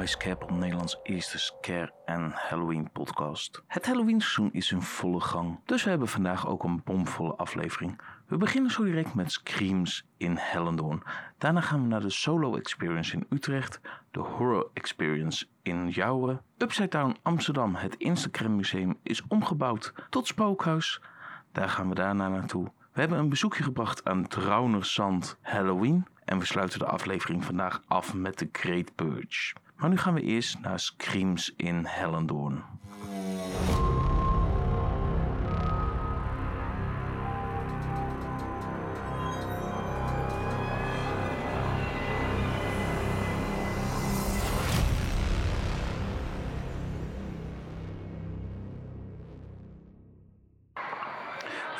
Bij Scare Nederlands eerste Scare en Halloween podcast. Het Halloween seizoen is in volle gang, dus we hebben vandaag ook een bomvolle aflevering. We beginnen zo direct met Screams in Hellendoorn. Daarna gaan we naar de Solo Experience in Utrecht, de Horror Experience in Jouren. Upside Down Amsterdam, het Instagram Museum, is omgebouwd tot spookhuis. Daar gaan we daarna naartoe. We hebben een bezoekje gebracht aan Traunerzand Halloween. En we sluiten de aflevering vandaag af met de Great Purge. Maar nu gaan we eerst naar Screams in Hellendoorn.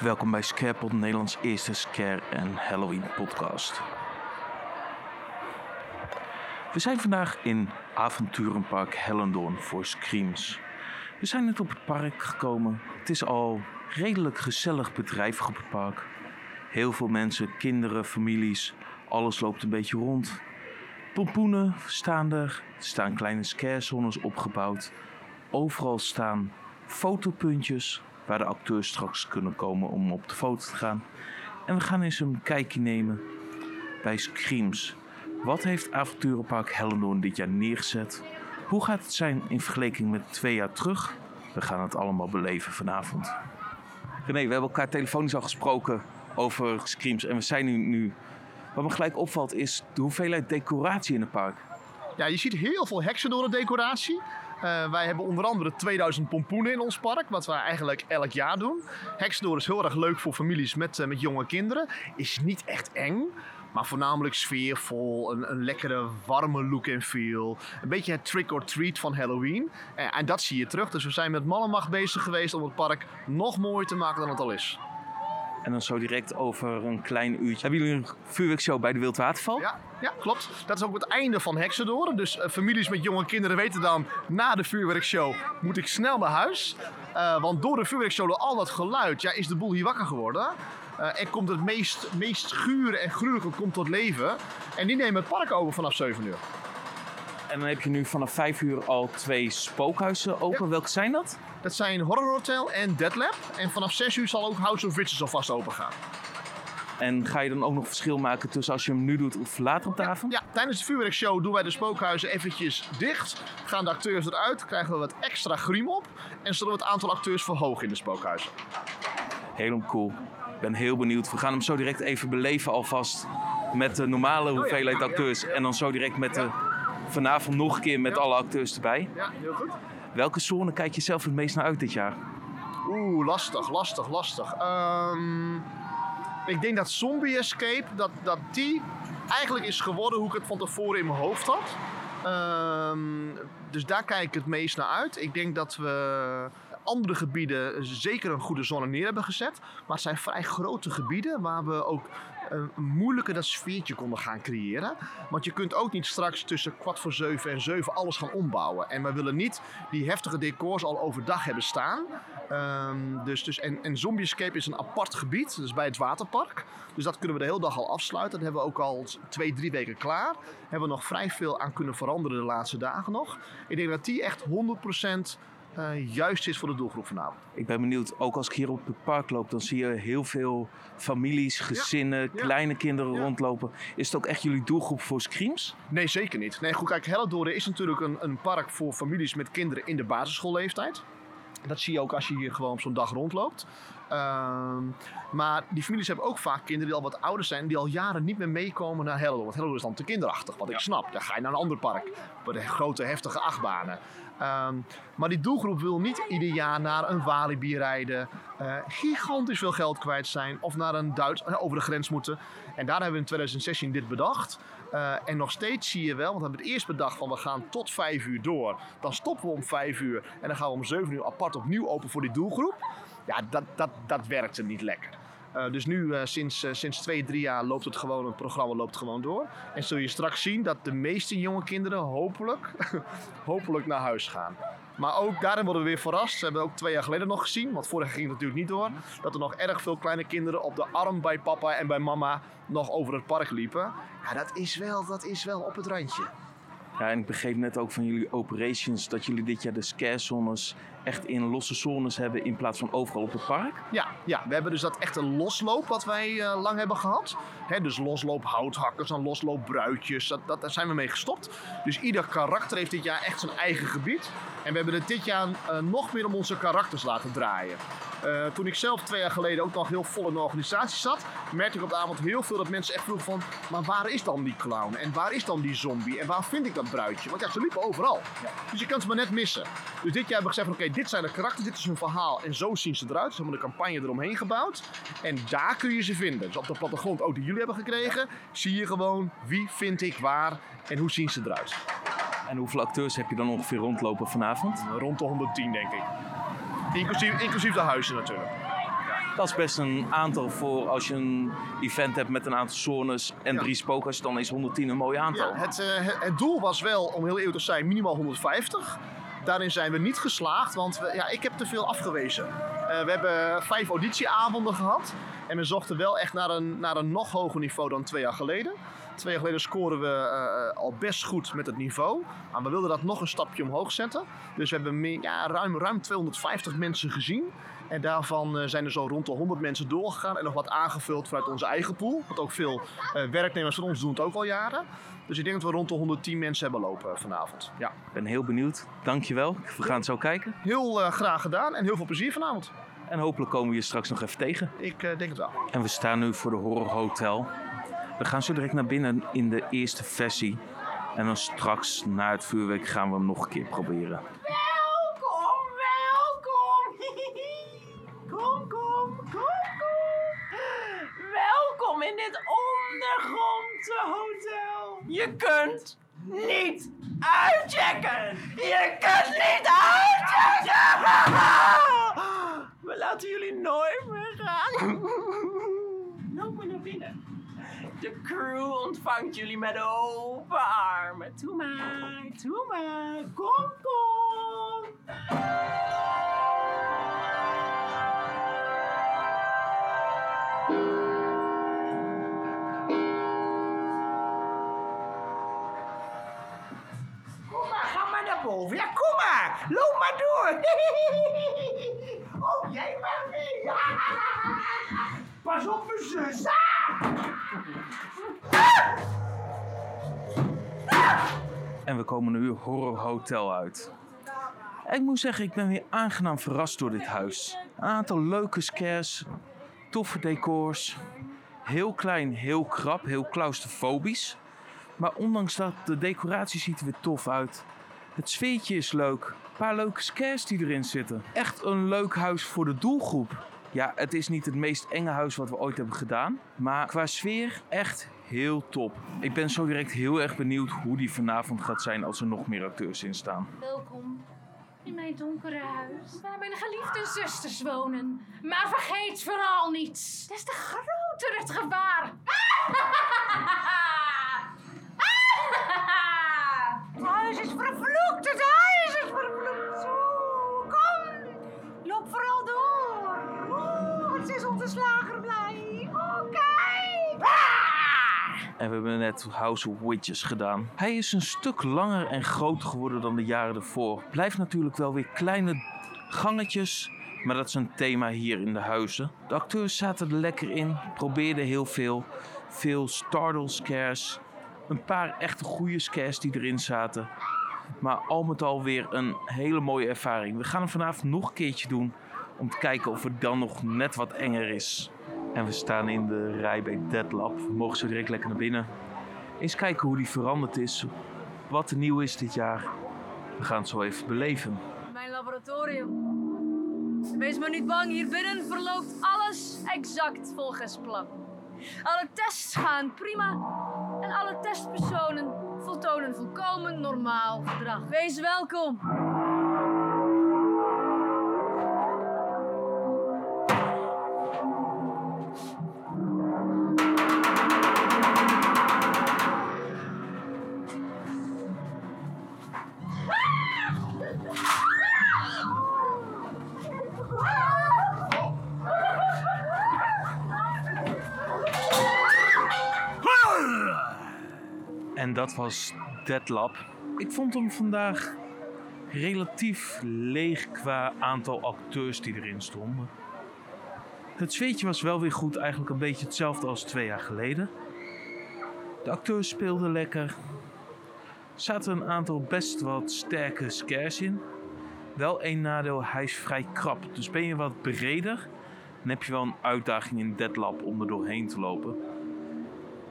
Welkom bij Scarepot, Nederlands eerste Scare en Halloween podcast. We zijn vandaag in avonturenpark Hellendoorn voor Screams. We zijn net op het park gekomen. Het is al redelijk gezellig bedrijvig op het park. Heel veel mensen, kinderen, families, alles loopt een beetje rond. Pompoenen staan er, er staan kleine scarezones opgebouwd. Overal staan fotopuntjes waar de acteurs straks kunnen komen om op de foto te gaan. En we gaan eens een kijkje nemen bij Screams. Wat heeft Avonturenpark Hellendoorn dit jaar neergezet? Hoe gaat het zijn in vergelijking met twee jaar terug? We gaan het allemaal beleven vanavond. René, we hebben elkaar telefonisch al gesproken over Screams. En we zijn nu, nu... Wat me gelijk opvalt is de hoeveelheid decoratie in het park. Ja, je ziet heel veel heksendoren decoratie. Uh, wij hebben onder andere 2000 pompoenen in ons park, wat we eigenlijk elk jaar doen. Heksendoor is heel erg leuk voor families met, uh, met jonge kinderen. Is niet echt eng. Maar voornamelijk sfeervol, een, een lekkere warme look en feel. Een beetje het trick or treat van Halloween. En, en dat zie je terug. Dus we zijn met macht bezig geweest om het park nog mooier te maken dan het al is. En dan zo direct over een klein uurtje. Hebben jullie een vuurwerkshow bij de Wildwaterval? Ja, ja, klopt. Dat is ook het einde van Heksendoor. Dus uh, families met jonge kinderen weten dan... na de vuurwerkshow moet ik snel naar huis. Uh, want door de vuurwerkshow, door al dat geluid... Ja, is de boel hier wakker geworden. Uh, en komt het meest, meest gure en gruwelijke komt tot leven. En die nemen het park over vanaf 7 uur. En dan heb je nu vanaf 5 uur al twee spookhuizen open. Ja. Welke zijn dat? Dat zijn Horror Hotel en Dead Lab. En vanaf 6 uur zal ook House of Witches alvast open gaan. En ga je dan ook nog verschil maken tussen als je hem nu doet of later op de avond? Ja, ja, tijdens de vuurwerkshow doen wij de spookhuizen eventjes dicht. Gaan de acteurs eruit, krijgen we wat extra griem op. En zullen we het aantal acteurs verhogen in de spookhuizen. Helemaal cool. Ik ben heel benieuwd. We gaan hem zo direct even beleven alvast met de normale hoeveelheid acteurs. En dan zo direct met de vanavond nog een keer met alle acteurs erbij. Ja, heel goed. Welke zone kijk je zelf het meest naar uit dit jaar? Oeh, lastig, lastig, lastig. Um, ik denk dat Zombie Escape, dat, dat die eigenlijk is geworden hoe ik het van tevoren in mijn hoofd had. Um, dus daar kijk ik het meest naar uit. Ik denk dat we andere gebieden zeker een goede zone neer hebben gezet. Maar het zijn vrij grote gebieden waar we ook een moeilijker dat sfeertje konden gaan creëren. Want je kunt ook niet straks tussen kwart voor zeven en zeven alles gaan ombouwen. En we willen niet die heftige decors al overdag hebben staan. Um, dus, dus, en, en Zombie Escape is een apart gebied, dus bij het waterpark. Dus dat kunnen we de hele dag al afsluiten. Dat hebben we ook al twee, drie weken klaar. Hebben we nog vrij veel aan kunnen veranderen de laatste dagen nog. Ik denk dat die echt 100% uh, juist is voor de doelgroep vanavond. Ik ben benieuwd, ook als ik hier op het park loop, dan zie je heel veel families, gezinnen, ja, ja. kleine kinderen ja. rondlopen. Is het ook echt jullie doelgroep voor Screams? Nee, zeker niet. Nee, goed, kijk, Hellendoorn is natuurlijk een, een park voor families met kinderen in de basisschoolleeftijd. Dat zie je ook als je hier gewoon op zo'n dag rondloopt. Um, maar die families hebben ook vaak kinderen die al wat ouder zijn, die al jaren niet meer meekomen naar Hello. Want Hello is dan te kinderachtig, wat ja. ik snap. Dan ga je naar een ander park, bij de grote heftige achtbanen. Um, maar die doelgroep wil niet ieder jaar naar een Walibi rijden, uh, gigantisch veel geld kwijt zijn of naar een Duits uh, over de grens moeten. En daar hebben we in 2016 dit bedacht. Uh, en nog steeds zie je wel, want we hebben het eerst bedacht van we gaan tot 5 uur door. Dan stoppen we om 5 uur en dan gaan we om 7 uur apart opnieuw open voor die doelgroep. Ja, dat, dat, dat werkte niet lekker. Uh, dus nu, uh, sinds, uh, sinds twee, drie jaar loopt het gewoon, het programma loopt gewoon door. En zul je straks zien dat de meeste jonge kinderen hopelijk, hopelijk naar huis gaan. Maar ook daarin worden we weer verrast. We hebben ook twee jaar geleden nog gezien, want vorig jaar ging het natuurlijk niet door. Dat er nog erg veel kleine kinderen op de arm bij papa en bij mama nog over het park liepen. Ja, dat is wel, dat is wel op het randje. Ja, en ik begreep net ook van jullie operations dat jullie dit jaar de scare zones echt in losse zones hebben in plaats van overal op het park. Ja, ja, we hebben dus dat echt een losloop wat wij eh, lang hebben gehad. Hè, dus losloop houthakkers en losloop bruidjes, dat, dat, daar zijn we mee gestopt. Dus ieder karakter heeft dit jaar echt zijn eigen gebied. En we hebben het dit jaar eh, nog meer om onze karakters laten draaien. Eh, toen ik zelf twee jaar geleden ook nog heel vol in de organisatie zat, merkte ik op de avond heel veel dat mensen echt vroegen van, maar waar is dan die clown? En waar is dan die zombie? En waar vind ik dat bruidje? Want ja, ze liepen overal. Dus je kan ze maar net missen. Dus dit jaar hebben we gezegd oké, dit zijn de karakters, dit is hun verhaal en zo zien ze eruit. We hebben een campagne eromheen gebouwd. En daar kun je ze vinden. Dus op de plattegrond ook die jullie hebben gekregen, zie je gewoon wie vind ik waar en hoe zien ze eruit. En hoeveel acteurs heb je dan ongeveer rondlopen vanavond? Rond de 110 denk ik. Inclusief, inclusief de huizen natuurlijk. Dat is best een aantal voor als je een event hebt met een aantal zones en Ja. drie spokers, dan is 110 een mooi aantal. Ja, eh, het, het doel was wel, om heel eerlijk te zijn, minimaal 150. Daarin zijn we niet geslaagd, want we, ja, ik heb te veel afgewezen. Eh, we hebben vijf auditieavonden gehad. En we zochten wel echt naar een, naar een nog hoger niveau dan twee jaar geleden. Twee jaar geleden scoren we eh, al best goed met het niveau. Maar we wilden dat nog een stapje omhoog zetten. Dus we hebben meer, ja, ruim, ruim 250 mensen gezien. En daarvan eh, zijn er zo rond de 100 mensen doorgegaan. En nog wat aangevuld vanuit onze eigen pool. Want ook veel werknemers van ons doen het ook al jaren. Dus ik denk dat we rond de 110 mensen hebben lopen vanavond. Ja. Ik ben heel benieuwd. Dankjewel. We gaan het zo kijken. Heel eh, graag gedaan en heel veel plezier vanavond. En hopelijk komen we je straks nog even tegen. Ik eh, denk het wel. En we staan nu voor de Horror Hotel. We gaan zo direct naar binnen in de eerste versie. En dan straks na het vuurwerk gaan we hem nog een keer proberen. Welkom, welkom. Kom, kom, kom, kom. Welkom in dit ondergrondse hotel. Je kunt niet uitchecken. Je kunt niet uitchecken. We laten jullie nooit meer gaan. Loop maar naar binnen. De crew ontvangt jullie met open armen. Doe maar, doe maar. Kom. Kom maar. Door. Oh, jij bent mee. Pas op, mijn zus. En we komen nu Horror Hotel uit. Ik moet zeggen, ik ben weer aangenaam verrast door dit huis. Een aantal leuke scares, toffe decors. Heel klein, heel krap, heel claustrofobisch. Maar ondanks dat, de decoratie ziet er weer tof uit. Het sfeertje is leuk. Paar leuke scares die erin zitten. Echt een leuk huis voor de doelgroep. Ja, het is niet het meest enge huis wat we ooit hebben gedaan. Maar qua sfeer echt heel top. Ik ben zo direct heel erg benieuwd hoe die vanavond gaat zijn als er nog meer acteurs in staan. Welkom in mijn donkere huis, waar mijn geliefde zusters wonen. Maar vergeet vooral niet, des te groter het gevaar. Het huis is vervloekt, het huis En we hebben net House of Witches gedaan. Hij is een stuk langer en groter geworden dan de jaren ervoor. Blijft natuurlijk wel weer kleine gangetjes. Maar dat is een thema hier in de huizen. De acteurs zaten er lekker in, probeerden heel veel. Veel startle scares. Een paar echte goede scares die erin zaten. Maar al met al weer een hele mooie ervaring. We gaan hem vanavond nog een keertje doen. Om te kijken of het dan nog net wat enger is. En we staan in de rij bij Deadlab. We mogen zo direct lekker naar binnen. Eens kijken hoe die veranderd is. Wat er nieuw is dit jaar. We gaan het zo even beleven. Mijn laboratorium. Wees maar niet bang, hier binnen verloopt alles exact volgens plan. Alle tests gaan prima en alle testpersonen vertonen volkomen normaal gedrag. Wees welkom. Dat was Deadlab. ik vond hem vandaag relatief leeg qua aantal acteurs die erin stonden. Het zweetje was wel weer goed, eigenlijk een beetje hetzelfde als twee jaar geleden. De acteurs speelden lekker. Er zaten een aantal best wat sterke scares in. Wel één nadeel, hij is vrij krap. Dus ben je wat breder, dan heb je wel een uitdaging in Deadlab om er doorheen te lopen.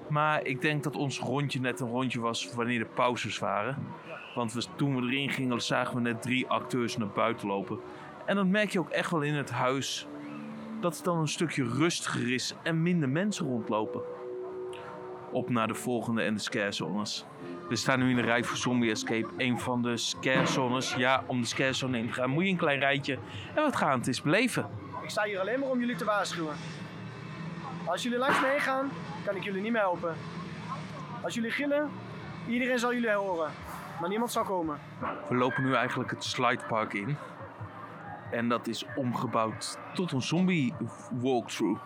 Maar ik denk dat ons rondje net een rondje was wanneer de pauzes waren. Want we, toen we erin gingen, zagen we net drie acteurs naar buiten lopen. En dan merk je ook echt wel in het huis dat het dan een stukje rustiger is en minder mensen rondlopen. Op naar de volgende en de scare zones. We staan nu in de rij voor Zombie Escape, een van de scare zones. Ja, om de scare zone in te gaan moet je een klein rijtje en wat gaan het is beleven. Ik sta hier alleen maar om jullie te waarschuwen. Als jullie langs me heen gaan, kan ik jullie niet meer helpen. Als jullie gillen, iedereen zal jullie horen. Maar niemand zal komen. We lopen nu eigenlijk het slidepark in. En dat is omgebouwd tot een zombie walkthrough.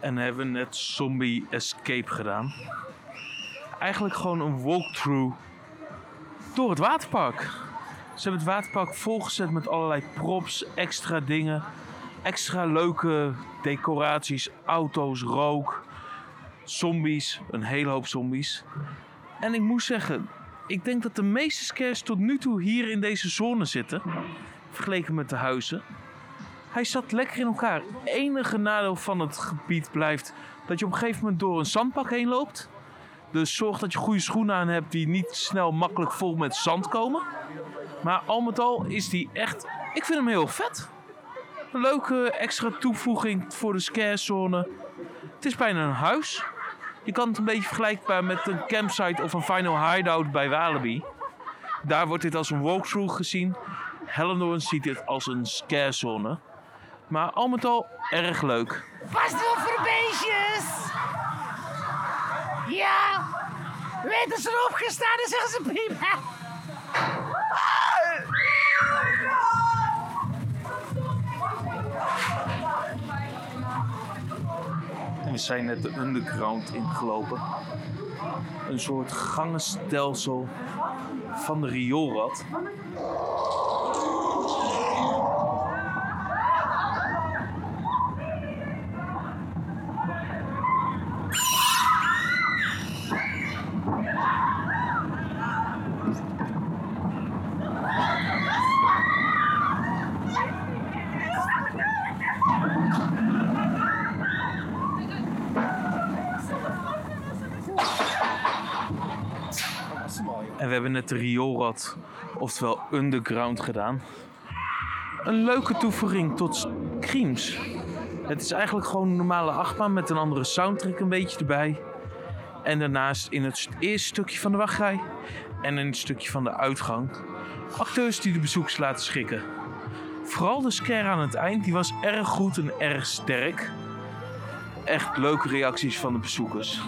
En hebben net Zombie Escape gedaan. Eigenlijk gewoon een walkthrough door het waterpark. Ze hebben het waterpark volgezet met allerlei props, extra dingen. Extra leuke decoraties, auto's, rook, zombies, een hele hoop zombies. En ik moet zeggen, ik denk dat de meeste scares tot nu toe hier in deze zone zitten. Vergeleken met de huizen. Hij zat lekker in elkaar. Enige nadeel van het gebied blijft dat je op een gegeven moment door een zandpak heen loopt. Dus zorg dat je goede schoenen aan hebt die niet snel makkelijk vol met zand komen. Maar al met al is die echt. Ik vind hem heel vet. Een leuke extra toevoeging voor de scarezone. Het is bijna een huis. Je kan het een beetje vergelijkbaar met een campsite of een final hideout bij Walibi. Daar wordt dit als een walkthrough gezien. Hellendoorn ziet dit als een scarezone. Maar al met al erg leuk. Pas op voor beestjes! Ja! Weet dat ze erop gestaan en zeggen ze prima. En we zijn net de underground ingelopen. Een soort gangenstelsel van de rioolrad. Net de rioolrad, oftewel underground gedaan. Een leuke toevoeging tot Screams. Het is eigenlijk gewoon een normale achtbaan met een andere soundtrack een beetje erbij. En daarnaast in het eerste stukje van de wachtrij en in het stukje van de uitgang acteurs die de bezoekers laten schrikken. Vooral de scare aan het eind, die was erg goed en erg sterk. Echt leuke reacties van de bezoekers.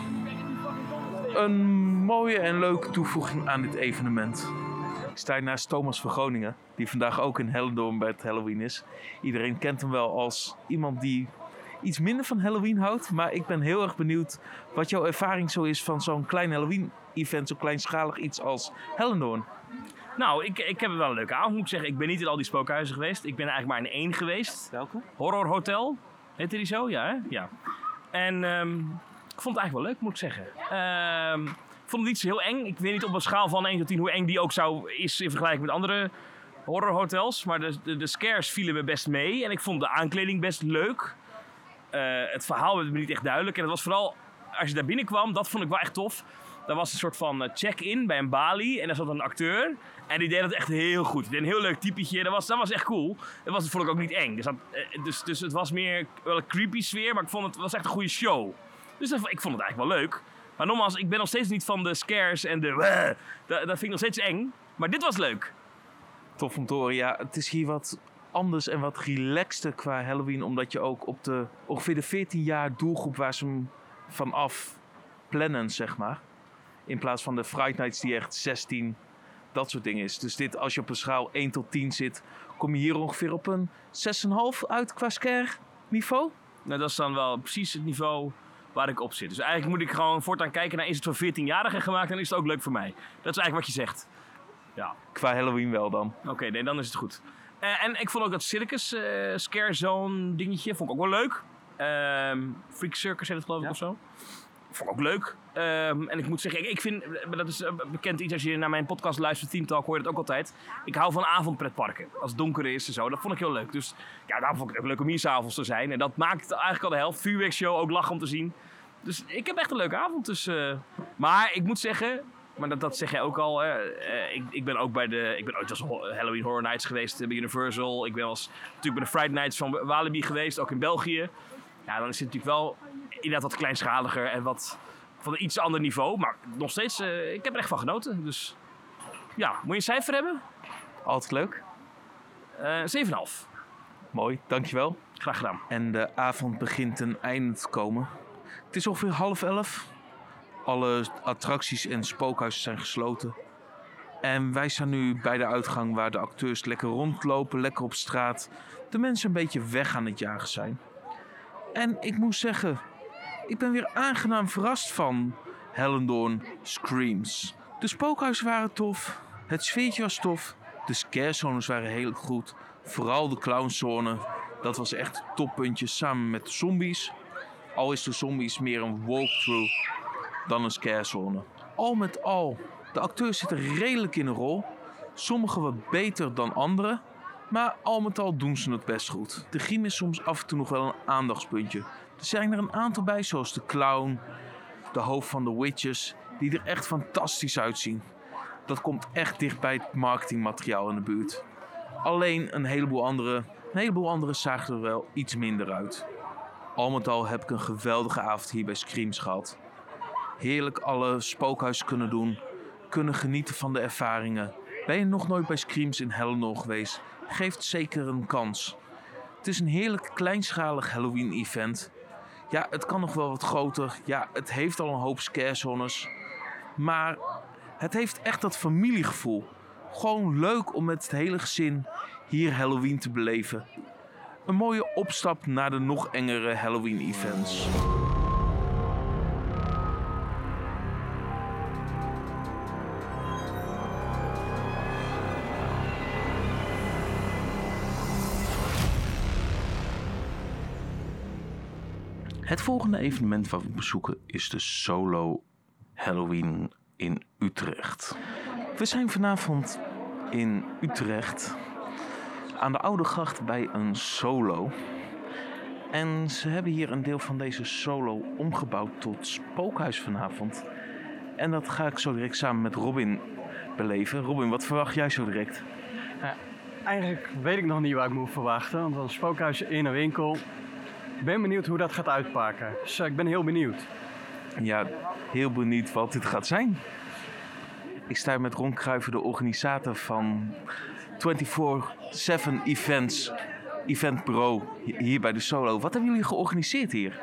Een mooie en leuke toevoeging aan dit evenement. Ik sta hier naast Thomas van Groningen, die vandaag ook in Hellendoorn bij het Halloween is. Iedereen kent hem wel als iemand die iets minder van Halloween houdt. Maar ik ben heel erg benieuwd wat jouw ervaring zo is van zo'n klein Halloween-event, zo'n kleinschalig iets als Hellendoorn. Nou, ik, ik heb het wel een leuke avond, moet ik zeggen. Ik ben niet in al die spookhuizen geweest. Ik ben eigenlijk maar in één geweest. Welke? Horror Hotel. Heette die zo? Ja, hè? Ja. En ehm, ik vond het eigenlijk wel leuk, moet ik zeggen. Ehm, vond het niet zo heel eng. Ik weet niet op een schaal van 1 tot 10 hoe eng die ook zou is in vergelijking met andere horrorhotels. Maar de, de, scares vielen me best mee. En ik vond de aankleding best leuk. Eh, het verhaal werd me niet echt duidelijk. En het was vooral, als je daar binnenkwam, dat vond ik wel echt tof. Er was een soort van eh, check-in bij een balie. En daar zat een acteur. En die deed dat echt heel goed. Die deed een heel leuk typetje. Dat was, dat was echt cool. Dat was, vond ik ook niet eng. Dus, dat, eh, dus, dus het was meer wel een creepy sfeer. Maar ik vond het, was echt een goede show. Dus dat, ik vond het eigenlijk wel leuk. Maar nogmaals, ik ben nog steeds niet van de scares en de... Dat, dat vind ik nog steeds eng. Maar dit was leuk. Tof om te horen. Ja, het is hier wat anders en wat relaxter qua Halloween. Omdat je ook op de ongeveer de 14 jaar doelgroep waar ze hem vanaf plannen, zeg maar. In plaats van de Fright Nights die echt 16 dat soort dingen is. Dus dit, als je op een schaal 1 tot 10 zit, kom je hier ongeveer op een 6,5 uit qua scare niveau. Nou, dat is dan wel precies het niveau waar ik op zit. Dus eigenlijk moet ik gewoon voortaan kijken naar is het voor 14-jarigen gemaakt en is het ook leuk voor mij. Dat is eigenlijk wat je zegt. Ja, Qua Halloween wel dan. oké, nee, dan is het goed. Eh, en ik vond ook dat circus eh, scare zone dingetje vond ik ook wel leuk. Ehm, Freak Circus heet het geloof ik of zo. Vond ik ook leuk. Ehm, en ik moet zeggen, ik, vind, dat is bekend iets als je naar mijn podcast luistert, Team Talk, hoor je dat ook altijd. Ik hou van avondpretparken. Als het donker is en zo, dat vond ik heel leuk. Dus ja, daarom vond ik het ook leuk om hier s'avonds te zijn. En dat maakt eigenlijk al de helft. Vuurwerkshow, ook lachen om te zien. Dus ik heb echt een leuke avond. Dus, eh, maar ik moet zeggen, maar dat, dat zeg jij ook al. hè, eh, ik, ik ben ook bij de. Ik ben ooit als Halloween Horror Nights geweest eh, bij Universal. Ik ben als, natuurlijk bij de Friday Nights van Walibi geweest, ook in België. Ja, dan is het natuurlijk wel inderdaad wat kleinschaliger en wat van een iets ander niveau. Maar nog steeds, eh, ik heb er echt van genoten. Dus ja, moet je een cijfer hebben? Altijd leuk. Eh 7,5. Mooi, dankjewel. Graag gedaan. En de avond begint ten einde te komen. Het is ongeveer half elf. Alle attracties en spookhuizen zijn gesloten. En wij staan nu bij de uitgang waar de acteurs lekker rondlopen, lekker op straat. De mensen een beetje weg aan het jagen zijn. En ik moet zeggen, ik ben weer aangenaam verrast van Hellendoorn Screams. De spookhuizen waren tof, het sfeertje was tof, de scarezones waren heel goed. Vooral de clownzone, dat was echt toppuntje samen met de zombies. Al is de zombies meer een walkthrough dan een scarezone. Al met al, de acteurs zitten redelijk in een rol. Sommigen wat beter dan anderen. Maar al met al doen ze het best goed. De griem is soms af en toe nog wel een aandachtspuntje. Er zijn er een aantal bij, zoals de clown, de hoofd van de witches, die er echt fantastisch uitzien. Dat komt echt dicht bij het marketingmateriaal in de buurt. Alleen een heleboel andere, een heleboel andere zagen er wel iets minder uit. Al met al heb ik een geweldige avond hier bij Screams gehad. Heerlijk alle spookhuizen kunnen doen, kunnen genieten van de ervaringen. Ben je nog nooit bij Screams in Hellendoorn geweest? Geef zeker een kans. Het is een heerlijk kleinschalig Halloween event. Ja, het kan nog wel wat groter. Ja, het heeft al een hoop scarezones. Maar het heeft echt dat familiegevoel. Gewoon leuk om met het hele gezin hier Halloween te beleven. Een mooie opstap naar de nog engere Halloween Het volgende evenement wat we bezoeken is de Solo Halloween in Utrecht. We zijn vanavond in Utrecht aan de Oude Gracht bij een solo. En ze hebben hier een deel van deze solo omgebouwd tot spookhuis vanavond. En dat ga ik zo direct samen met Robin beleven. Robin, wat verwacht jij zo direct? Eigenlijk weet ik nog niet wat ik moet verwachten, want een spookhuis in een winkel. Ik ben benieuwd hoe dat gaat uitpakken. Dus eh, ik ben heel benieuwd. Ja, heel benieuwd wat dit gaat zijn. Ik sta hier met Ron Kruijver, de organisator van 24-7 Events, eventbureau hier bij de Solo. Wat hebben jullie georganiseerd hier?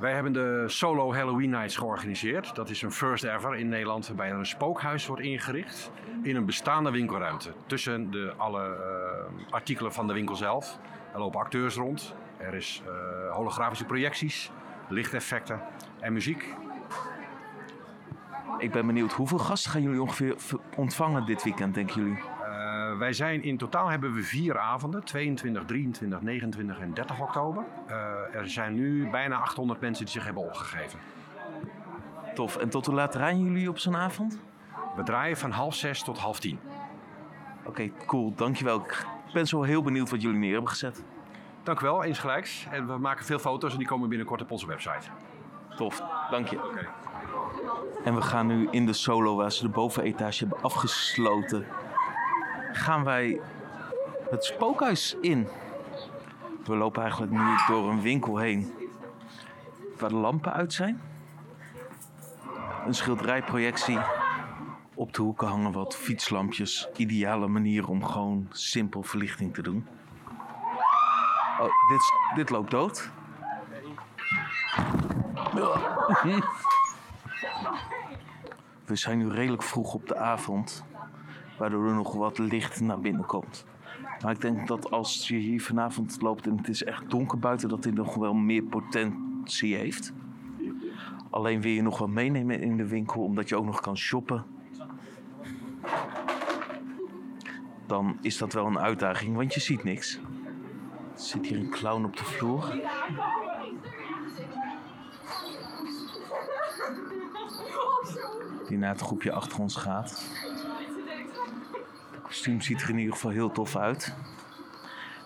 Wij hebben de Solo Halloween Nights georganiseerd. Dat is een first ever in Nederland waarbij er een spookhuis wordt ingericht in een bestaande winkelruimte. Tussen de, alle eh, artikelen van de winkel zelf. Er lopen acteurs rond. Er is eh, holografische projecties, lichteffecten en muziek. Ik ben benieuwd, hoeveel gasten gaan jullie ongeveer ontvangen dit weekend, denken jullie? Eh, wij zijn in totaal hebben we vier avonden, 22, 23, 29 en 30 oktober. Eh, er zijn nu bijna 800 mensen die zich hebben opgegeven. Tof. En tot hoe laat draaien jullie op zo'n avond? We draaien van half zes tot half tien. Oké, cool. Dankjewel. Ik ben zo heel benieuwd wat jullie neer hebben gezet. Dank u wel, insgelijks. En we maken veel foto's en die komen binnenkort op onze website. Tof, dank je. Oké. En we gaan nu in de solo, waar ze de bovenetage hebben afgesloten, gaan wij het spookhuis in. We lopen eigenlijk nu door een winkel heen, waar de lampen uit zijn. Een schilderijprojectie. Op de hoeken hangen wat fietslampjes. Ideale manier om gewoon simpel verlichting te doen. Oh, dit, dit loopt dood. We zijn nu redelijk vroeg op de avond. waardoor er nog wat licht naar binnen komt. Maar ik denk dat als je hier vanavond loopt en het is echt donker buiten, dat dit nog wel meer potentie heeft. Alleen wil je nog wel meenemen in de winkel, omdat je ook nog kan shoppen. Dan is dat wel een uitdaging, want je ziet niks. Zit hier een clown op de vloer. Die naar het groepje achter ons gaat. Het kostuum ziet er in ieder geval heel tof uit.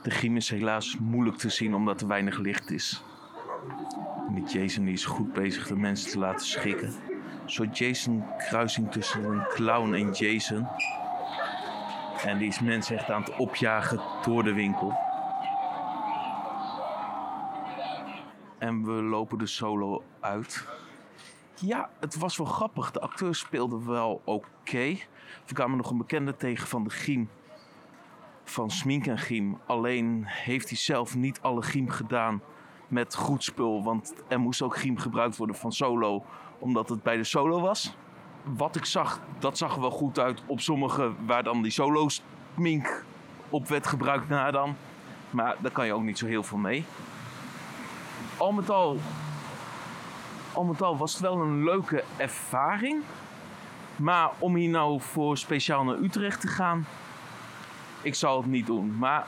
De griem is helaas moeilijk te zien omdat er weinig licht is. En Jason die is goed bezig de mensen te laten schrikken. Een soort Jason-kruising tussen een clown en Jason. En die is mensen echt aan het opjagen door de winkel. En we lopen de solo uit. Ja, het was wel grappig. De acteurs speelden wel oké. We kwamen nog een bekende tegen van de Giem. Van Smink en Giem. Alleen heeft hij zelf niet alle Giem gedaan met goed spul. Want er moest ook Giem gebruikt worden van solo. Omdat het bij de solo was. Wat ik zag, dat zag er wel goed uit op sommige waar dan die solo smink op werd gebruikt na dan. Maar daar kan je ook niet zo heel veel mee. Al met al al met al was het wel een leuke ervaring. Maar om hier nou voor speciaal naar Utrecht te gaan, ik zal het niet doen. Maar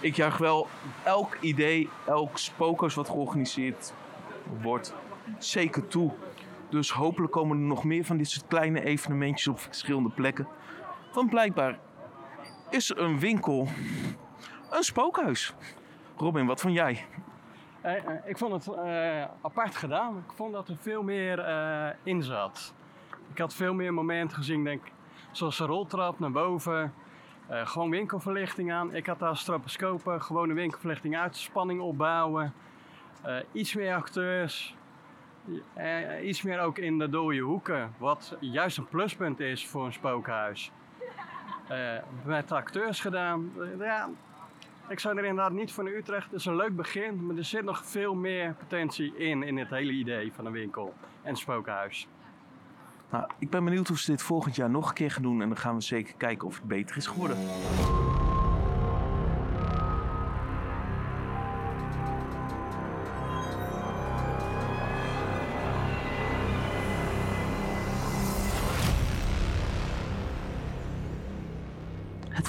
ik juich wel elk idee, elk spookhuis wat georganiseerd wordt, zeker toe. Dus hopelijk komen er nog meer van dit soort kleine evenementjes op verschillende plekken. Want blijkbaar is een winkel een spookhuis. Robin, wat vond jij? Eh, eh, ik vond het eh, apart gedaan. Ik vond dat er veel meer in zat. Ik had veel meer momenten gezien, denk zoals een roltrap naar boven. gewoon winkelverlichting aan. Ik had daar stroboscopen, gewone winkelverlichting uit, spanning opbouwen. iets meer acteurs. eh, iets meer ook in de dode hoeken. Wat juist een pluspunt is voor een spookhuis. Met acteurs gedaan. Ja, ik zou er inderdaad niet voor naar Utrecht. Het is een leuk begin, maar er zit nog veel meer potentie in, in het hele idee van een winkel en spookhuis. Nou, ik ben benieuwd of ze dit volgend jaar nog een keer gaan doen. En dan gaan we zeker kijken of het beter is geworden.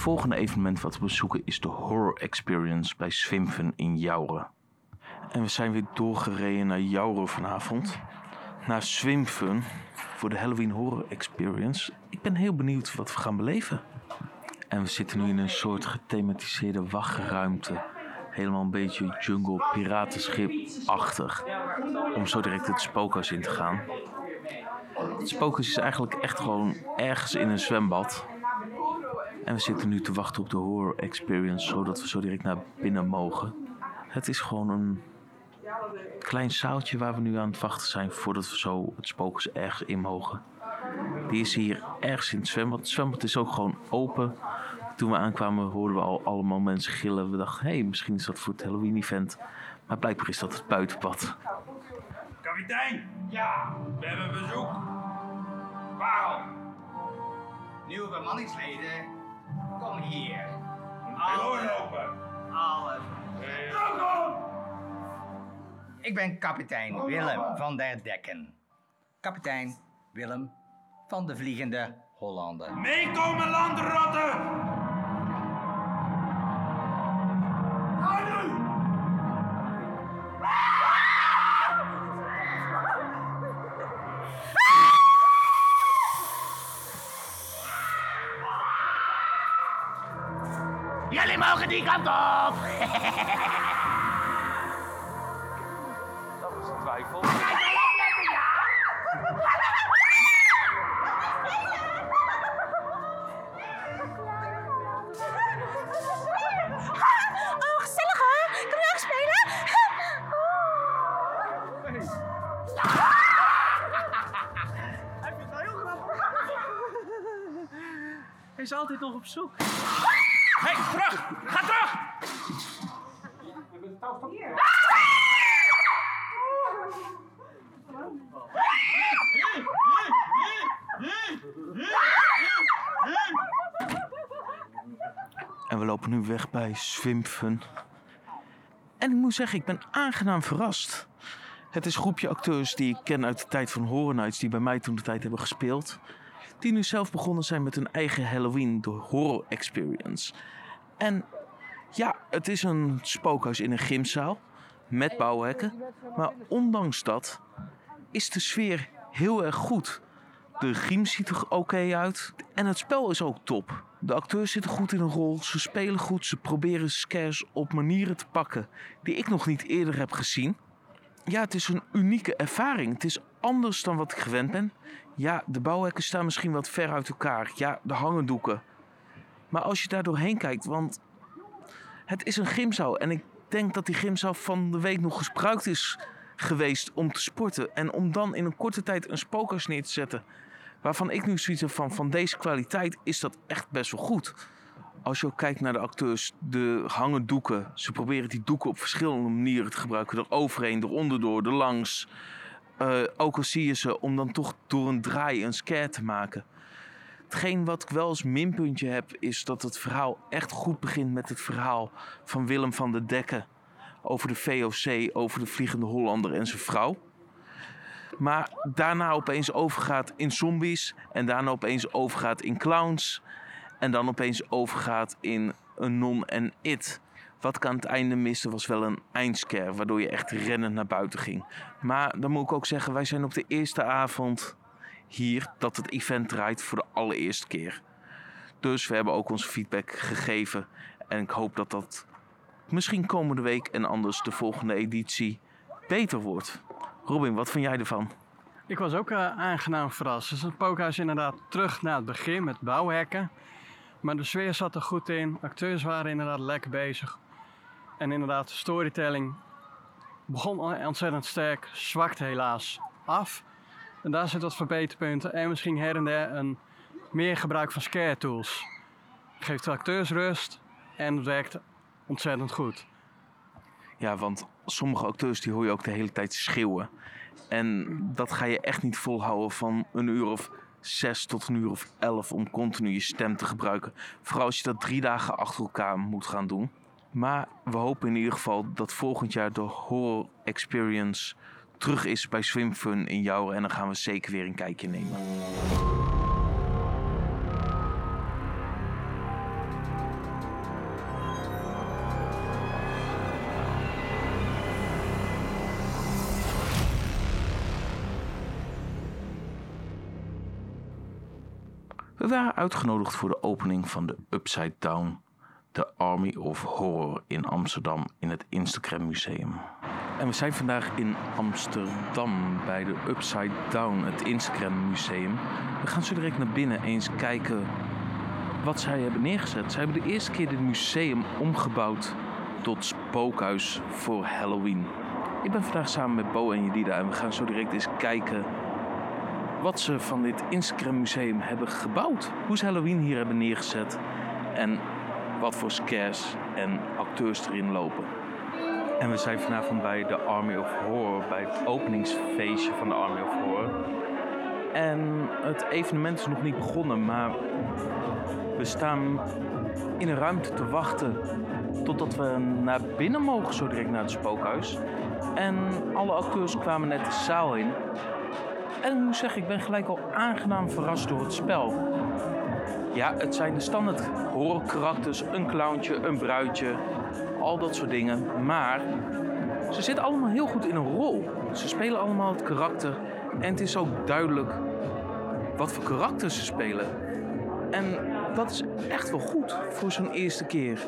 Volgende evenement wat we bezoeken is de Horror Experience bij Swimfen in Jouren. En we zijn weer doorgereden naar Jouren vanavond. Naar Swimfun voor de Halloween Horror Experience. Ik ben heel benieuwd wat we gaan beleven. En we zitten nu in een soort gethematiseerde wachtruimte. Helemaal een beetje jungle piratenschip-achtig. Om zo direct het spookhuis in te gaan. Het spookhuis is eigenlijk echt gewoon ergens in een zwembad. En we zitten nu te wachten op de horror experience, zodat we zo direct naar binnen mogen. Het is gewoon een klein zaaltje waar we nu aan het wachten zijn voordat we zo het spookhuis ergens in mogen. Die is hier ergens in het zwembad. Het zwembad is ook gewoon open. Toen we aankwamen hoorden we al allemaal mensen gillen. We dachten, hé, hey, misschien is dat voor het Halloween-event. Maar blijkbaar is dat het buitenpad. Kapitein! Ja, we hebben bezoek. Waarom? Nieuwe bemanningsleden, kom hier. Doorlopen. Alles. Ik ben kapitein Willem van der Dekken. Kapitein Willem van de Vliegende Hollander. Meekomen landrotten! Kant op! Dat is een twijfel. Oh, gezellig hè? Kunnen we ook spelen? Hij is altijd nog op zoek. Hé, hey, terug! Ga terug! En we lopen nu weg bij Swimfun. En ik moet zeggen, ik ben aangenaam verrast. Het is een groepje acteurs die ik ken uit de tijd van Horror Nights... die bij mij toen de tijd hebben gespeeld. Die nu zelf begonnen zijn met hun eigen Halloween, de Horror Experience. En ja, het is een spookhuis in een gymzaal met bouwhekken. Maar ondanks dat is de sfeer heel erg goed. De gym ziet er oké uit en het spel is ook top. De acteurs zitten goed in een rol, ze spelen goed, ze proberen scares op manieren te pakken die ik nog niet eerder heb gezien. Ja, het is een unieke ervaring. Het is anders dan wat ik gewend ben. Ja, de bouwhekken staan misschien wat ver uit elkaar. Ja, de hangendoeken. Maar als je daar doorheen kijkt, want het is een gymzaal en ik denk dat die gymzaal van de week nog gebruikt is geweest om te sporten. En om dan in een korte tijd een spookhuis neer te zetten. Waarvan ik nu zoiets heb van, van deze kwaliteit is dat echt best wel goed. Als je ook kijkt naar de acteurs, de hangen doeken. Ze proberen die doeken op verschillende manieren te gebruiken. Er overheen, eronder door, er langs. Eh, ook al zie je ze om dan toch door een draai een scare te maken. Hetgeen wat ik wel als minpuntje heb, is dat het verhaal echt goed begint met het verhaal van Willem van der Dekken. Over de VOC, over de Vliegende Hollander en zijn vrouw. Maar daarna opeens overgaat in zombies. En daarna opeens overgaat in clowns. En dan opeens overgaat in een non en it. Wat ik aan het einde miste was wel een eindscare. Waardoor je echt rennend naar buiten ging. Maar dan moet ik ook zeggen, wij zijn op de eerste avond hier dat het event draait voor de allereerste keer. Dus we hebben ook onze feedback gegeven. En ik hoop dat dat misschien komende week en anders de volgende editie beter wordt. Robin, wat vind jij ervan? Ik was ook eh, aangenaam verrast. Het is een spookhuis inderdaad terug naar het begin met bouwhekken. Maar de sfeer zat er goed in. Acteurs waren inderdaad lekker bezig. En inderdaad, de storytelling begon ontzettend sterk. Zwakt helaas af. En daar zit wat verbeterpunten. En misschien her en der een meer gebruik van scare tools. Geeft de acteurs rust en werkt ontzettend goed. Ja, want sommige acteurs die hoor je ook de hele tijd schreeuwen. En dat ga je echt niet volhouden van een uur of zes tot een uur of elf om continu je stem te gebruiken. Vooral als je dat drie dagen achter elkaar moet gaan doen. Maar we hopen in ieder geval dat volgend jaar de Horror Experience terug is bij Swimfun in Jouwen. En dan gaan we zeker weer een kijkje nemen. We waren uitgenodigd voor de opening van de Upside Down, de Army of Horror in Amsterdam in het Instagram Museum. En we zijn vandaag in Amsterdam bij de Upside Down, het Instagram Museum. We gaan zo direct naar binnen eens kijken wat zij hebben neergezet. Zij hebben de eerste keer dit museum omgebouwd tot spookhuis voor Halloween. Ik ben vandaag samen met Bo en Jedida en we gaan zo direct eens kijken wat ze van dit Instagram museum hebben gebouwd. Hoe ze Halloween hier hebben neergezet en wat voor scares en acteurs erin lopen. En we zijn vanavond bij de Army of Horror, bij het openingsfeestje van de Army of Horror. En het evenement is nog niet begonnen, maar we staan in een ruimte te wachten totdat we naar binnen mogen, zo direct naar het spookhuis. En alle acteurs kwamen net de zaal in. En ik moet zeggen, ik ben gelijk al aangenaam verrast door het spel. Ja, het zijn de standaard horror karakters, een clowntje, een bruidje, al dat soort dingen. Maar ze zitten allemaal heel goed in een rol. Ze spelen allemaal het karakter. En het is ook duidelijk wat voor karakters ze spelen. En dat is echt wel goed voor zo'n eerste keer.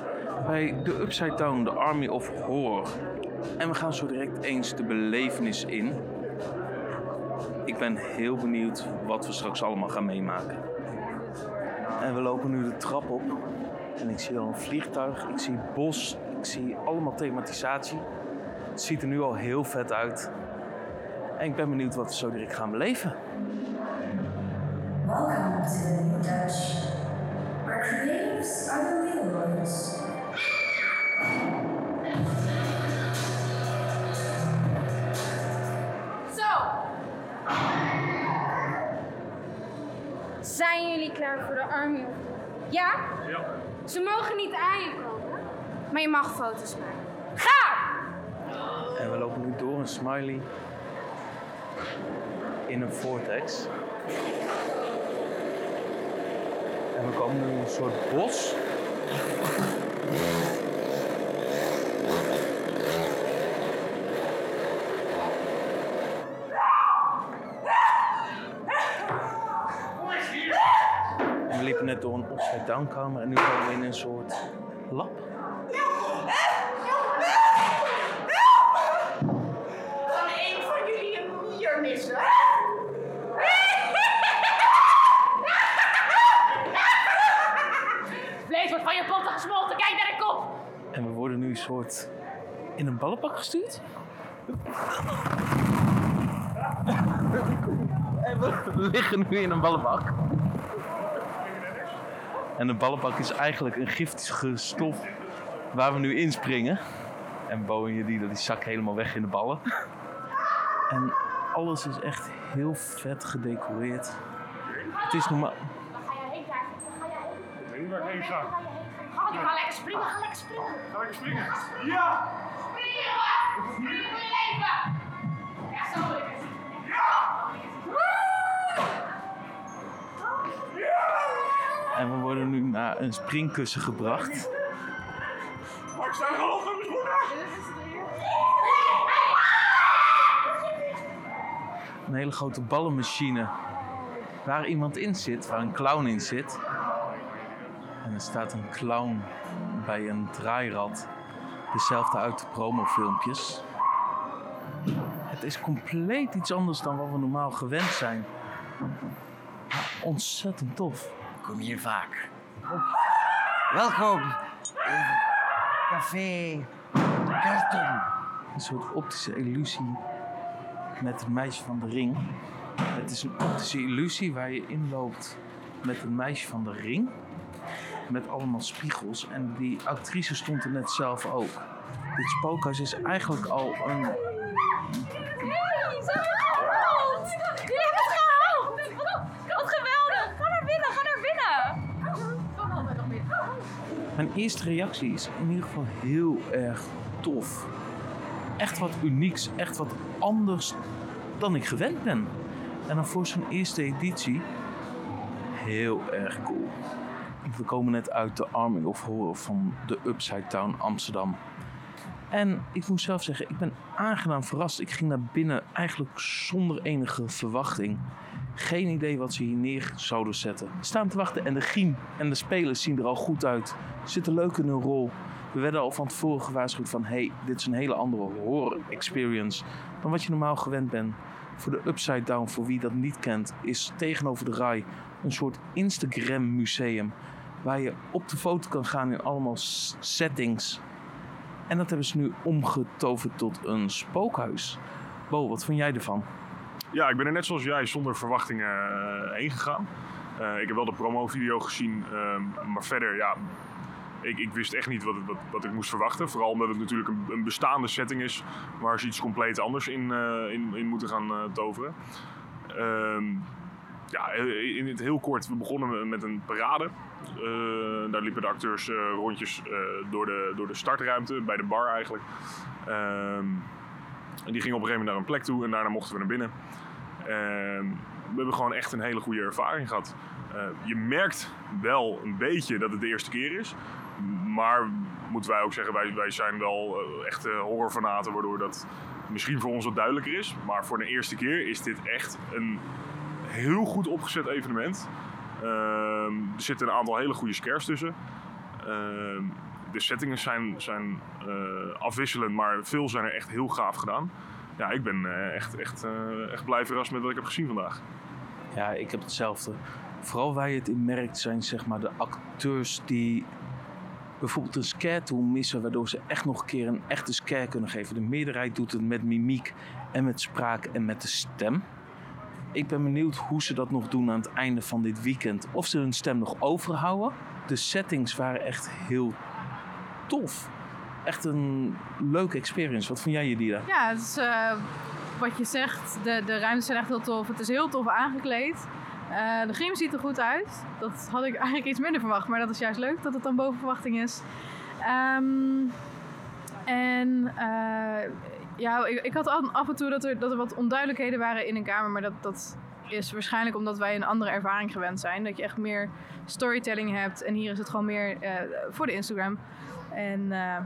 Bij de Upside Down, de Army of Horror. En we gaan zo direct eens de belevenis in. Ik ben heel benieuwd wat we straks allemaal gaan meemaken. En we lopen nu de trap op. En ik zie al een vliegtuig, ik zie bos, ik zie allemaal thematisatie. Het ziet er nu al heel vet uit. En ik ben benieuwd wat we zo direct gaan beleven. Welcome to the New Dutch, where creatives are the real. Zijn jullie klaar voor de Army? Ja? Ja. Ze mogen niet aan je komen, maar je mag foto's maken. Ga! En we lopen nu door een smiley in een vortex. En we komen nu in een soort bos. We liepen net door een upside down kamer en nu komen we in een soort lab. In een ballenbak gestuurd. En we liggen nu in een ballenbak. En de ballenbak is eigenlijk een giftige stof waar we nu inspringen. En Bo en Jadida die zak helemaal weg in de ballen. En alles is echt heel vet gedecoreerd. Het is normaal... Ga jij heen? Ga jij heen? Ik ik ga. Ga lekker springen, ga lekker springen. Ga lekker springen. Ja! Springen! Springen voor je leven! Ja, zo wil ik het. En we worden nu naar een springkussen gebracht. Maar ik sta half in mijn schoenen. Een hele grote ballenmachine. Waar iemand in zit, waar een clown in zit. Er staat een clown bij een draairad. Dezelfde uit de promofilmpjes. Het is compleet iets anders dan wat we normaal gewend zijn. Maar ontzettend tof. Kom hier vaak. Welkom. in Café Karton. Een soort optische illusie met het meisje van de ring. Het is een optische illusie waar je inloopt met het meisje van de ring. Met allemaal spiegels. En die actrice stond er net zelf ook. Dit spookhuis is eigenlijk al een. Mijn eerste reactie is in ieder geval heel erg tof. Echt wat unieks, echt wat anders dan ik gewend ben. En dan voor zo'n eerste editie heel erg cool. We komen net uit de Army of Horror van de Upside Down Amsterdam. En ik moet zelf zeggen, ik ben aangenaam verrast. Ik ging naar binnen eigenlijk zonder enige verwachting. Geen idee wat ze hier neer zouden zetten. Staan te wachten en de griem en de spelers zien er al goed uit. Zitten leuk in hun rol. We werden al van tevoren gewaarschuwd van... hey, dit is een hele andere horror experience dan wat je normaal gewend bent. Voor de Upside Down, voor wie dat niet kent, is tegenover de rij een soort Instagram museum. Waar je op de foto kan gaan in allemaal settings. En dat hebben ze nu omgetoverd tot een spookhuis. Bo, wat vond jij ervan? Ja, ik ben er net zoals jij zonder verwachtingen eh, heen gegaan. Eh, ik heb wel de promo-video gezien, ehm, maar verder, ja, ik, ik wist echt niet wat, wat, ik moest verwachten. Vooral omdat het natuurlijk een, bestaande setting is waar ze iets compleet anders in, eh, in, moeten gaan toveren. Ehm, ja, eh, in het heel kort, we begonnen met een parade. Eh, daar liepen de acteurs eh, rondjes door, de, door de startruimte, bij de bar eigenlijk. Ehm, en die gingen op een gegeven moment naar een plek toe en daarna mochten we naar binnen. Ehm, we hebben gewoon echt een hele goede ervaring gehad. Eh, je merkt wel een beetje dat het de eerste keer is. Maar moeten wij ook zeggen, wij, wij zijn wel echte horrorfanaten, waardoor dat misschien voor ons wat duidelijker is. Maar voor de eerste keer is dit echt een heel goed opgezet evenement. Ehm, er zitten een aantal hele goede scares tussen. Ehm, de settingen zijn, zijn eh, afwisselend, maar veel zijn er echt heel gaaf gedaan. Ja, ik ben eh, echt, echt, eh, echt blij verrast met wat ik heb gezien vandaag. Ja, ik heb hetzelfde. Vooral waar het in merkt zijn zeg maar de acteurs die bijvoorbeeld een scare missen, waardoor ze echt nog een keer een echte scare kunnen geven. De meerderheid doet het met mimiek en met spraak en met de stem. Ik ben benieuwd hoe ze dat nog doen aan het einde van dit weekend. Of ze hun stem nog overhouden. De settings waren echt heel tof. Echt een leuke experience. Wat vond jij, Jadira? Ja, het eh, wat je zegt. De, de ruimtes zijn echt heel tof. Het is heel tof aangekleed. Eh, de grim ziet er goed uit. Dat had ik eigenlijk iets minder verwacht, maar dat is juist leuk dat het dan boven verwachting is. Ehm, en eh, ja, ik, ik had af en toe dat er, dat er wat onduidelijkheden waren in een kamer, maar dat, dat is waarschijnlijk omdat wij een andere ervaring gewend zijn. Dat je echt meer storytelling hebt en hier is het gewoon meer eh, voor de Instagram. En eh,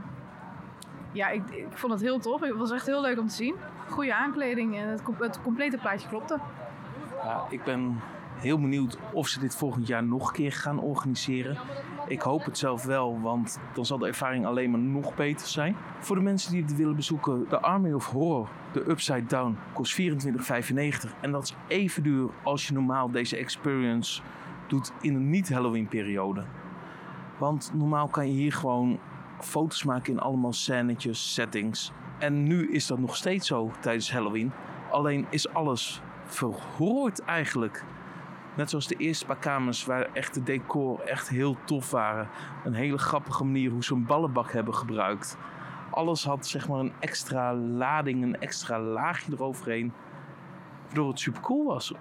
ja, ik, ik vond het heel tof. Het was echt heel leuk om te zien. Goede aankleding en het, het complete plaatje klopte. Ja, ik ben heel benieuwd of ze dit volgend jaar nog een keer gaan organiseren. Ik hoop het zelf wel, want dan zal de ervaring alleen maar nog beter zijn. Voor de mensen die het willen bezoeken, de Army of Horror, de Upside Down, kost 24,95. En dat is even duur als je normaal deze experience doet in een niet-Halloween periode. Want normaal kan je hier gewoon foto's maken in allemaal scènetjes, settings. En nu is dat nog steeds zo tijdens Halloween. Alleen is alles verhoord eigenlijk. Net zoals de eerste paar kamers waar echt de decor echt heel tof waren. Een hele grappige manier hoe ze een ballenbak hebben gebruikt. Alles had zeg maar een extra lading, een extra laagje eroverheen. Waardoor het super cool was.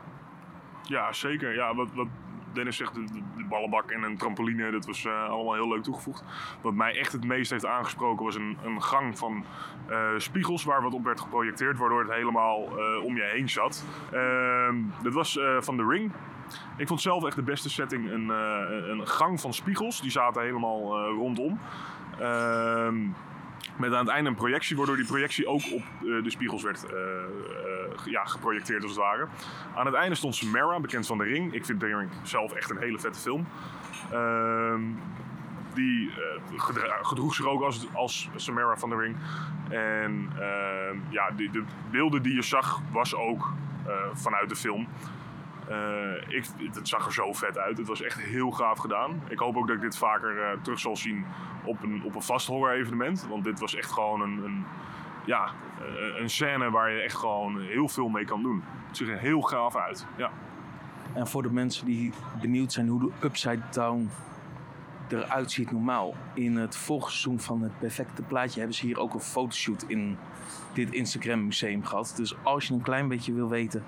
Ja, zeker. Ja, wat, wat Dennis zegt, de, ballenbak en een trampoline, dat was eh, allemaal heel leuk toegevoegd. Wat mij echt het meest heeft aangesproken was een, een gang van eh, spiegels waar wat op werd geprojecteerd, waardoor het helemaal eh, om je heen zat. Ehm, dat was van The Ring. Ik vond zelf echt de beste setting een, eh, een gang van spiegels. Die zaten helemaal eh, rondom. Ehm, met aan het einde een projectie, waardoor die projectie ook op eh, de spiegels werd ja, geprojecteerd als het ware. Aan het einde stond Samara, bekend van The Ring. Ik vind The Ring zelf echt een hele vette film. Ehm, die gedroeg zich ook als, als Samara van The Ring. En ehm, ja, de, de beelden die je zag, was ook vanuit de film. Eh, ik, het zag er zo vet uit. Het was echt heel gaaf gedaan. Ik hoop ook dat ik dit vaker eh, terug zal zien op een, op een vast evenement. Want dit was echt gewoon een, een, ja, eh, een scène waar je echt gewoon heel veel mee kan doen. Het ziet er heel gaaf uit. Ja. En voor de mensen die benieuwd zijn hoe de Upside Down eruit ziet normaal. In het volgseizoen van het perfecte plaatje hebben ze hier ook een fotoshoot in dit Instagram museum gehad. Dus als je een klein beetje wil weten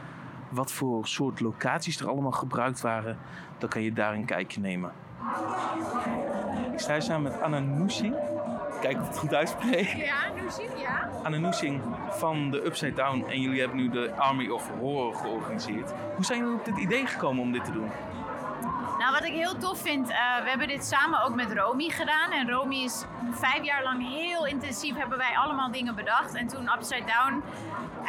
wat voor soort locaties er allemaal gebruikt waren, dan kan je daar een kijkje nemen. Ik sta hier samen met Anna Noesing. Kijk of ik het goed uitspreek. Ja, je, ja. Anna Noesing van de Upside Down. En jullie hebben nu de Army of Horror georganiseerd. Hoe zijn jullie op dit idee gekomen om dit te doen? Nou, wat ik heel tof vind, eh, we hebben dit samen ook met Romy gedaan. En Romy is vijf jaar lang heel intensief, hebben wij allemaal dingen bedacht. En toen Upside Down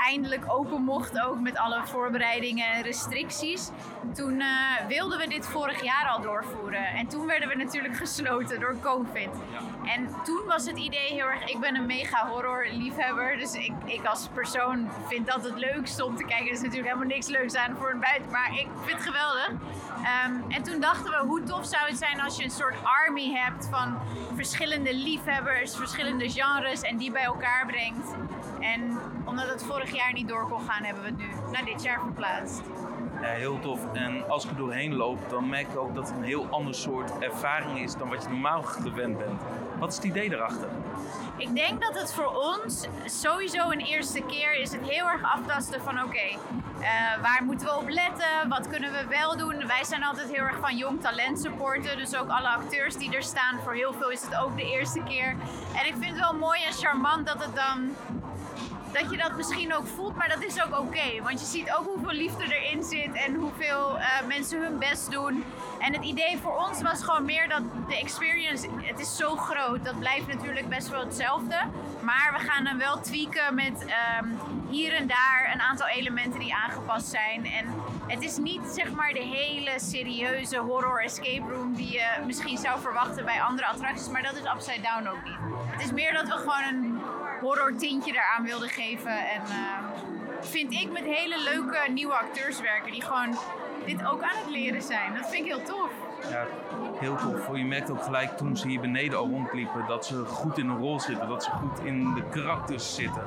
eindelijk open mocht, ook met alle voorbereidingen en restricties. Toen eh, wilden we dit vorig jaar al doorvoeren. En toen werden we natuurlijk gesloten door COVID. En toen was het idee heel erg, ik ben een mega horror liefhebber. Dus ik, ik als persoon vind dat het leukste om te kijken. Er is natuurlijk helemaal niks leuks aan voor een buiten, maar ik vind het geweldig. Ehm, en toen dachten we, hoe tof zou het zijn als je een soort army hebt van verschillende liefhebbers, verschillende genres en die bij elkaar brengt. En omdat het vorig jaar niet door kon gaan, hebben we het nu naar dit jaar verplaatst. Ja, heel tof. En als ik er doorheen loop, dan merk ik ook dat het een heel ander soort ervaring is dan wat je normaal gewend bent. Wat is het idee erachter? Ik denk dat het voor ons sowieso een eerste keer is het heel erg aftasten van oké, eh, waar moeten we op letten? Wat kunnen we wel doen? Wij zijn altijd heel erg van jong talent supporten. Dus ook alle acteurs die er staan, voor heel veel is het ook de eerste keer. En ik vind het wel mooi en charmant dat het dan dat je dat misschien ook voelt, maar dat is ook oké. want je ziet ook hoeveel liefde erin zit en hoeveel eh, mensen hun best doen. En het idee voor ons was gewoon meer dat de experience, het is zo groot, dat blijft natuurlijk best wel hetzelfde. Maar we gaan hem wel tweaken met ehm, hier en daar een aantal elementen die aangepast zijn. En het is niet zeg maar de hele serieuze horror escape room die je misschien zou verwachten bij andere attracties, maar dat is Upside Down ook niet. Het is meer dat we gewoon een horror tintje eraan wilden geven. En eh, vind ik met hele leuke nieuwe acteurs werken die gewoon dit ook aan het leren zijn. Dat vind ik heel tof. Ja, heel tof. Je merkt ook gelijk toen ze hier beneden al rondliepen dat ze goed in een rol zitten. Dat ze goed in de karakters zitten.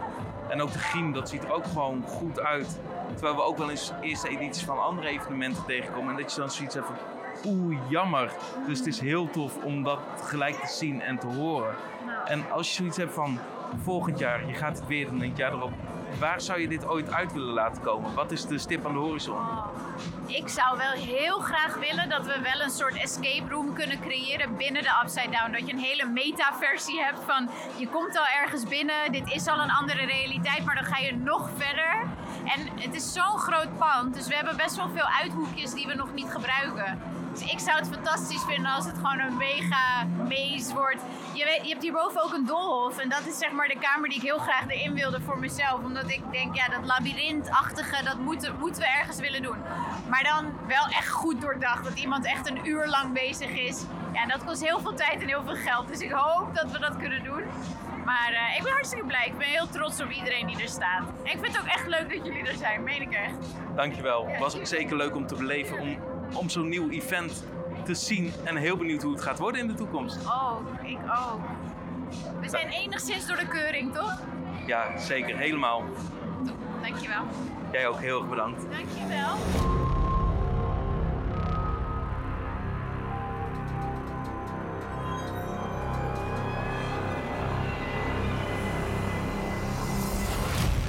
En ook de griem, dat ziet er ook gewoon goed uit. Terwijl we ook wel eens eerste edities van andere evenementen tegenkomen. En dat je dan zoiets hebt van, oeh, jammer. Dus het is heel tof om dat gelijk te zien en te horen. En als je zoiets hebt van, volgend jaar, je gaat het weer doen en het jaar erop. Waar zou je dit ooit uit willen laten komen? Wat is de stip aan de horizon? Ik zou wel heel graag willen dat we wel een soort escape room kunnen creëren binnen de Upside Down. Dat je een hele meta-versie hebt van je komt al ergens binnen, dit is al een andere realiteit, maar dan ga je nog verder. En het is zo'n groot pand, dus we hebben best wel veel uithoekjes die we nog niet gebruiken. Dus ik zou het fantastisch vinden als het gewoon een mega maze wordt. Je, weet, je hebt hierboven ook een doolhof. En dat is zeg maar de kamer die ik heel graag erin wilde voor mezelf. Ik denk, ja, dat labyrintachtige, dat moeten, moeten we ergens willen doen. Maar dan wel echt goed doordacht. Dat iemand echt een uur lang bezig is. Ja, en dat kost heel veel tijd en heel veel geld. Dus ik hoop dat we dat kunnen doen. Maar eh, ik ben hartstikke blij. Ik ben heel trots op iedereen die er staat. En ik vind het ook echt leuk dat jullie er zijn. Meen ik echt. Dankjewel. Het was ook zeker leuk om te beleven, om, om zo'n nieuw event te zien. En heel benieuwd hoe het gaat worden in de toekomst. Oh, ik ook. We zijn enigszins door de keuring, toch? Ja, zeker. Helemaal. Dankjewel. Jij ook heel erg bedankt. Dankjewel.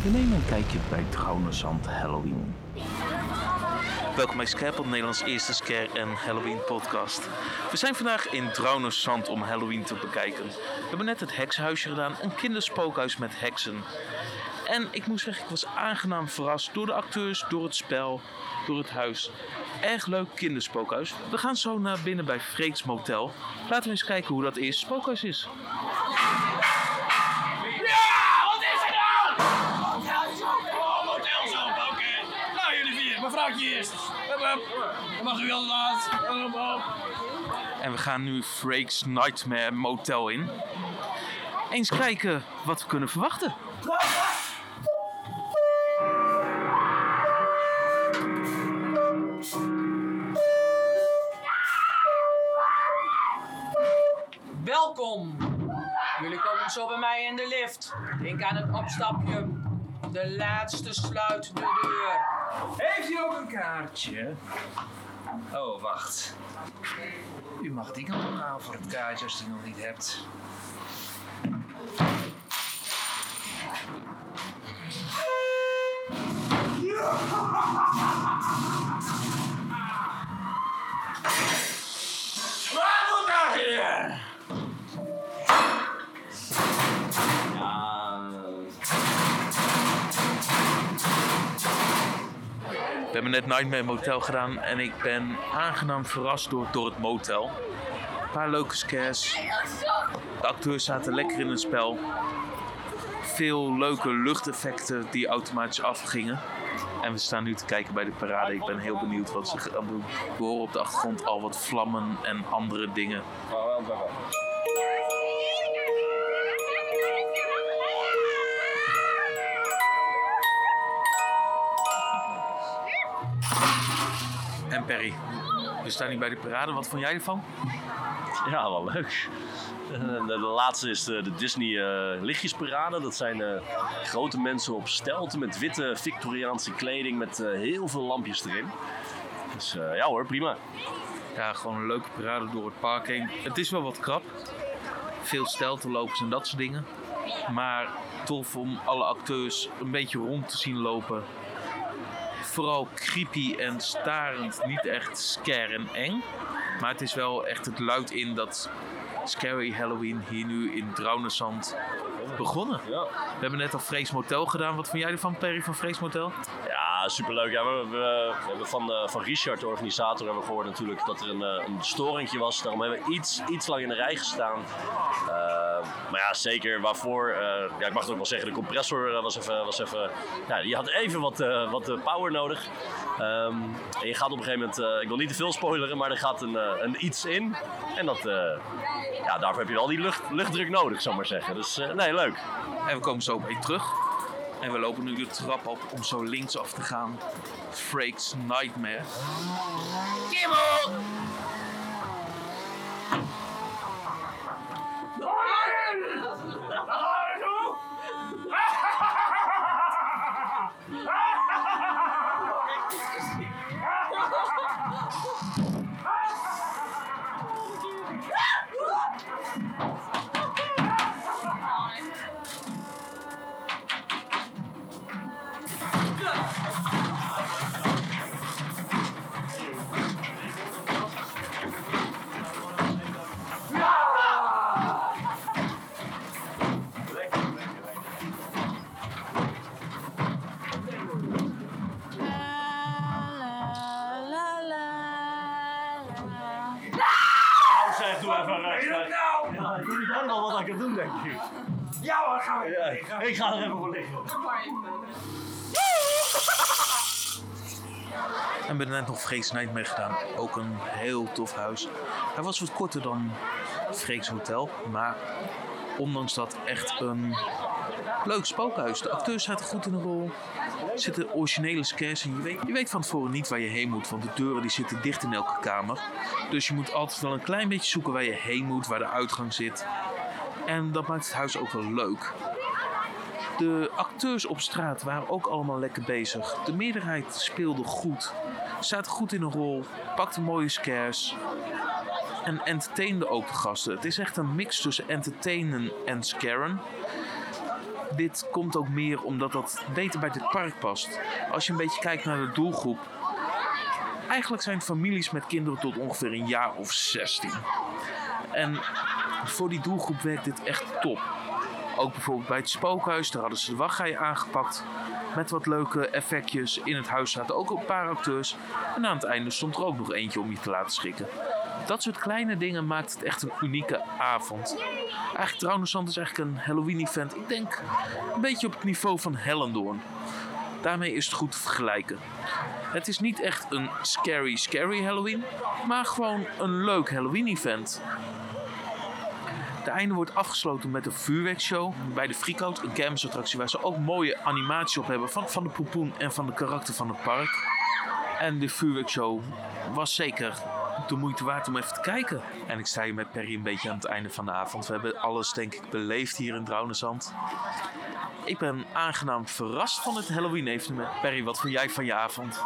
We nemen een kijkje bij Trouwenzand Halloween. Welkom bij Scarepot, Nederlands eerste scare- en Halloween podcast. We zijn vandaag in Trouwenzand om Halloween te bekijken. We hebben net het heksenhuisje gedaan, een kinderspookhuis met heksen. En ik moet zeggen, ik was aangenaam verrast door de acteurs, door het spel, door het huis. Erg leuk kinderspookhuis. We gaan zo naar binnen bij Freeks Motel. Laten we eens kijken hoe dat eerste spookhuis is. Eerst. Hup, hup. Dan mag u als laatst. Hup, hup. En we gaan nu Freek's Nightmare Motel in. Eens kijken wat we kunnen verwachten. Welkom! Jullie komen zo bij mij in de lift. Denk aan het opstapje. De laatste sluit de deur. Heeft u ook een kaartje? Oh, wacht. U mag die kant op voor het kaartje als u nog niet hebt. Hebben net Nightmare Motel gedaan en ik ben aangenaam verrast door, door het motel. Een paar leuke scares. De acteurs zaten lekker in het spel. Veel leuke luchteffecten die automatisch afgingen. En we staan nu te kijken bij de parade. Ik ben heel benieuwd wat ze gaan doen. We horen op de achtergrond al wat vlammen en andere dingen. We staan hier bij de parade. Wat vond jij ervan? Ja, wel leuk. De, de laatste is de, de Disney eh, lichtjesparade. Dat zijn eh, grote mensen op stelten met witte Victoriaanse kleding met eh, heel veel lampjes erin. Dus ja hoor, prima. Ja, gewoon een leuke parade door het park heen. Het is wel wat krap. Veel steltenlopers en dat soort dingen. Maar tof om alle acteurs een beetje rond te zien lopen. Vooral creepy en starend. Niet echt scare en eng. Maar het is wel echt het luid in dat Scary Halloween hier nu in Drouwnesand begonnen. We hebben net al Frees Motel gedaan. Wat vond jij ervan, Perry, van Frees Motel? Superleuk. We, hebben van, eh, van Richard, de organisator, hebben we gehoord natuurlijk dat er een, eh, een was. Daarom hebben we iets, iets lang in de rij gestaan. Eh, maar ja, zeker waarvoor. ja, ik mag het ook wel zeggen, de compressor was even. Was even ja, die had even wat, wat power nodig. Ehm, en je gaat op een gegeven moment, ik wil niet te veel spoileren, maar er gaat een, een iets in. En dat, ja, daarvoor heb je wel die lucht, luchtdruk nodig, zou maar zeggen. Dus nee, leuk. En we komen zo bij terug. En we lopen nu de trap op om zo linksaf te gaan. Freak's Nightmare. Kimmel! denk ik. Ja hoor, gaan we. ik ga er even voor liggen. En we hebben net nog Freeks Nightmare gedaan. Ook een heel tof huis. Hij was wat korter dan Freeks Hotel. Maar ondanks dat echt een leuk spookhuis. De acteurs zaten goed in de rol. Er zitten originele scares in. Je weet, je weet van tevoren niet waar je heen moet. Want de deuren die zitten dicht in elke kamer. Dus je moet altijd wel een klein beetje zoeken waar je heen moet. Waar de uitgang zit. En dat maakt het huis ook wel leuk. De acteurs op straat waren ook allemaal lekker bezig. De meerderheid speelde goed, zaten goed in een rol, pakte mooie scares en entertainde ook de gasten. Het is echt een mix tussen entertainen en scaren. Dit komt ook meer omdat dat beter bij dit park past. Als je een beetje kijkt naar de doelgroep. Eigenlijk zijn families met kinderen tot ongeveer een jaar of 16. En voor die doelgroep werkt dit echt top. Ook bijvoorbeeld bij het spookhuis, daar hadden ze de wachtrij aangepakt. Met wat leuke effectjes. In het huis zaten ook een paar acteurs. En aan het einde stond er ook nog eentje om je te laten schrikken. Dat soort kleine dingen maakt het echt een unieke avond. Eigenlijk Trouwensand is eigenlijk een Halloween-event. Ik denk een beetje op het niveau van Hellendoorn. Daarmee is het goed te vergelijken. Het is niet echt een scary, scary Halloween, maar gewoon een leuk Halloween-event. De einde wordt afgesloten met een vuurwerkshow bij de Freakout, een kermisattractie waar ze ook mooie animatie op hebben van, van de poepoen en van de karakter van het park. En de vuurwerkshow was zeker de moeite waard om even te kijken. En ik sta hier met Perry een beetje aan het einde van de avond. We hebben alles denk ik beleefd hier in Drouwenzand. Ik ben aangenaam verrast van het Halloween-evenement. Perry, wat vond jij van je avond?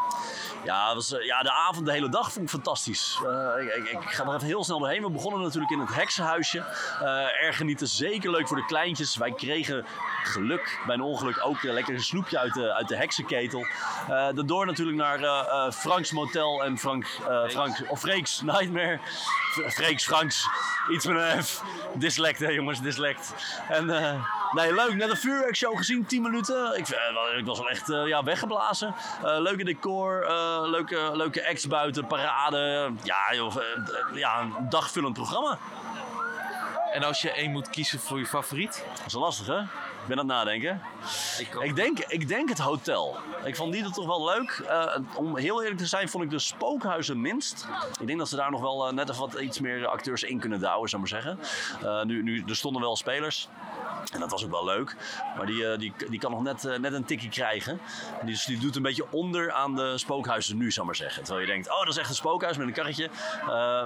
Ja, was, eh, ja, de avond, de hele dag vond ik fantastisch. Eh, ik, ik, ga er even heel snel doorheen. We begonnen natuurlijk in het heksenhuisje. Eh erg genieten, zeker leuk voor de kleintjes. Wij kregen geluk bij een ongeluk ook een lekker snoepje uit de, uit de heksenketel. Daardoor natuurlijk naar Franks Motel en Frank, Frank, of Nightmare. Freeks, Franks, iets met een F. Dyslect hè jongens, dyslect. En eh, nee, leuk. Net een vuurwerkshow gezien, 10 minuten. Ik, eh, ik was wel echt eh, ja, weggeblazen. Leuke decor, leuke, leuke acts buiten, parade. Ja, joh, ja, een dagvullend programma. En als je één moet kiezen voor je favoriet? Dat is lastig, hè? Ik ben aan het nadenken. Ik, denk, ik denk het hotel. Ik vond die er toch wel leuk. Eh, om heel eerlijk te zijn, vond ik de spookhuizen minst. Ik denk dat ze daar nog wel eh, net even wat iets meer acteurs in kunnen douwen, zou ik maar zeggen. Eh, nu, nu, er stonden wel spelers. En dat was ook wel leuk. Maar die, die, die kan nog net, net een tikkie krijgen. Dus die doet een beetje onder aan de spookhuizen nu, zou ik maar zeggen. Terwijl je denkt, oh, dat is echt een spookhuis met een karretje.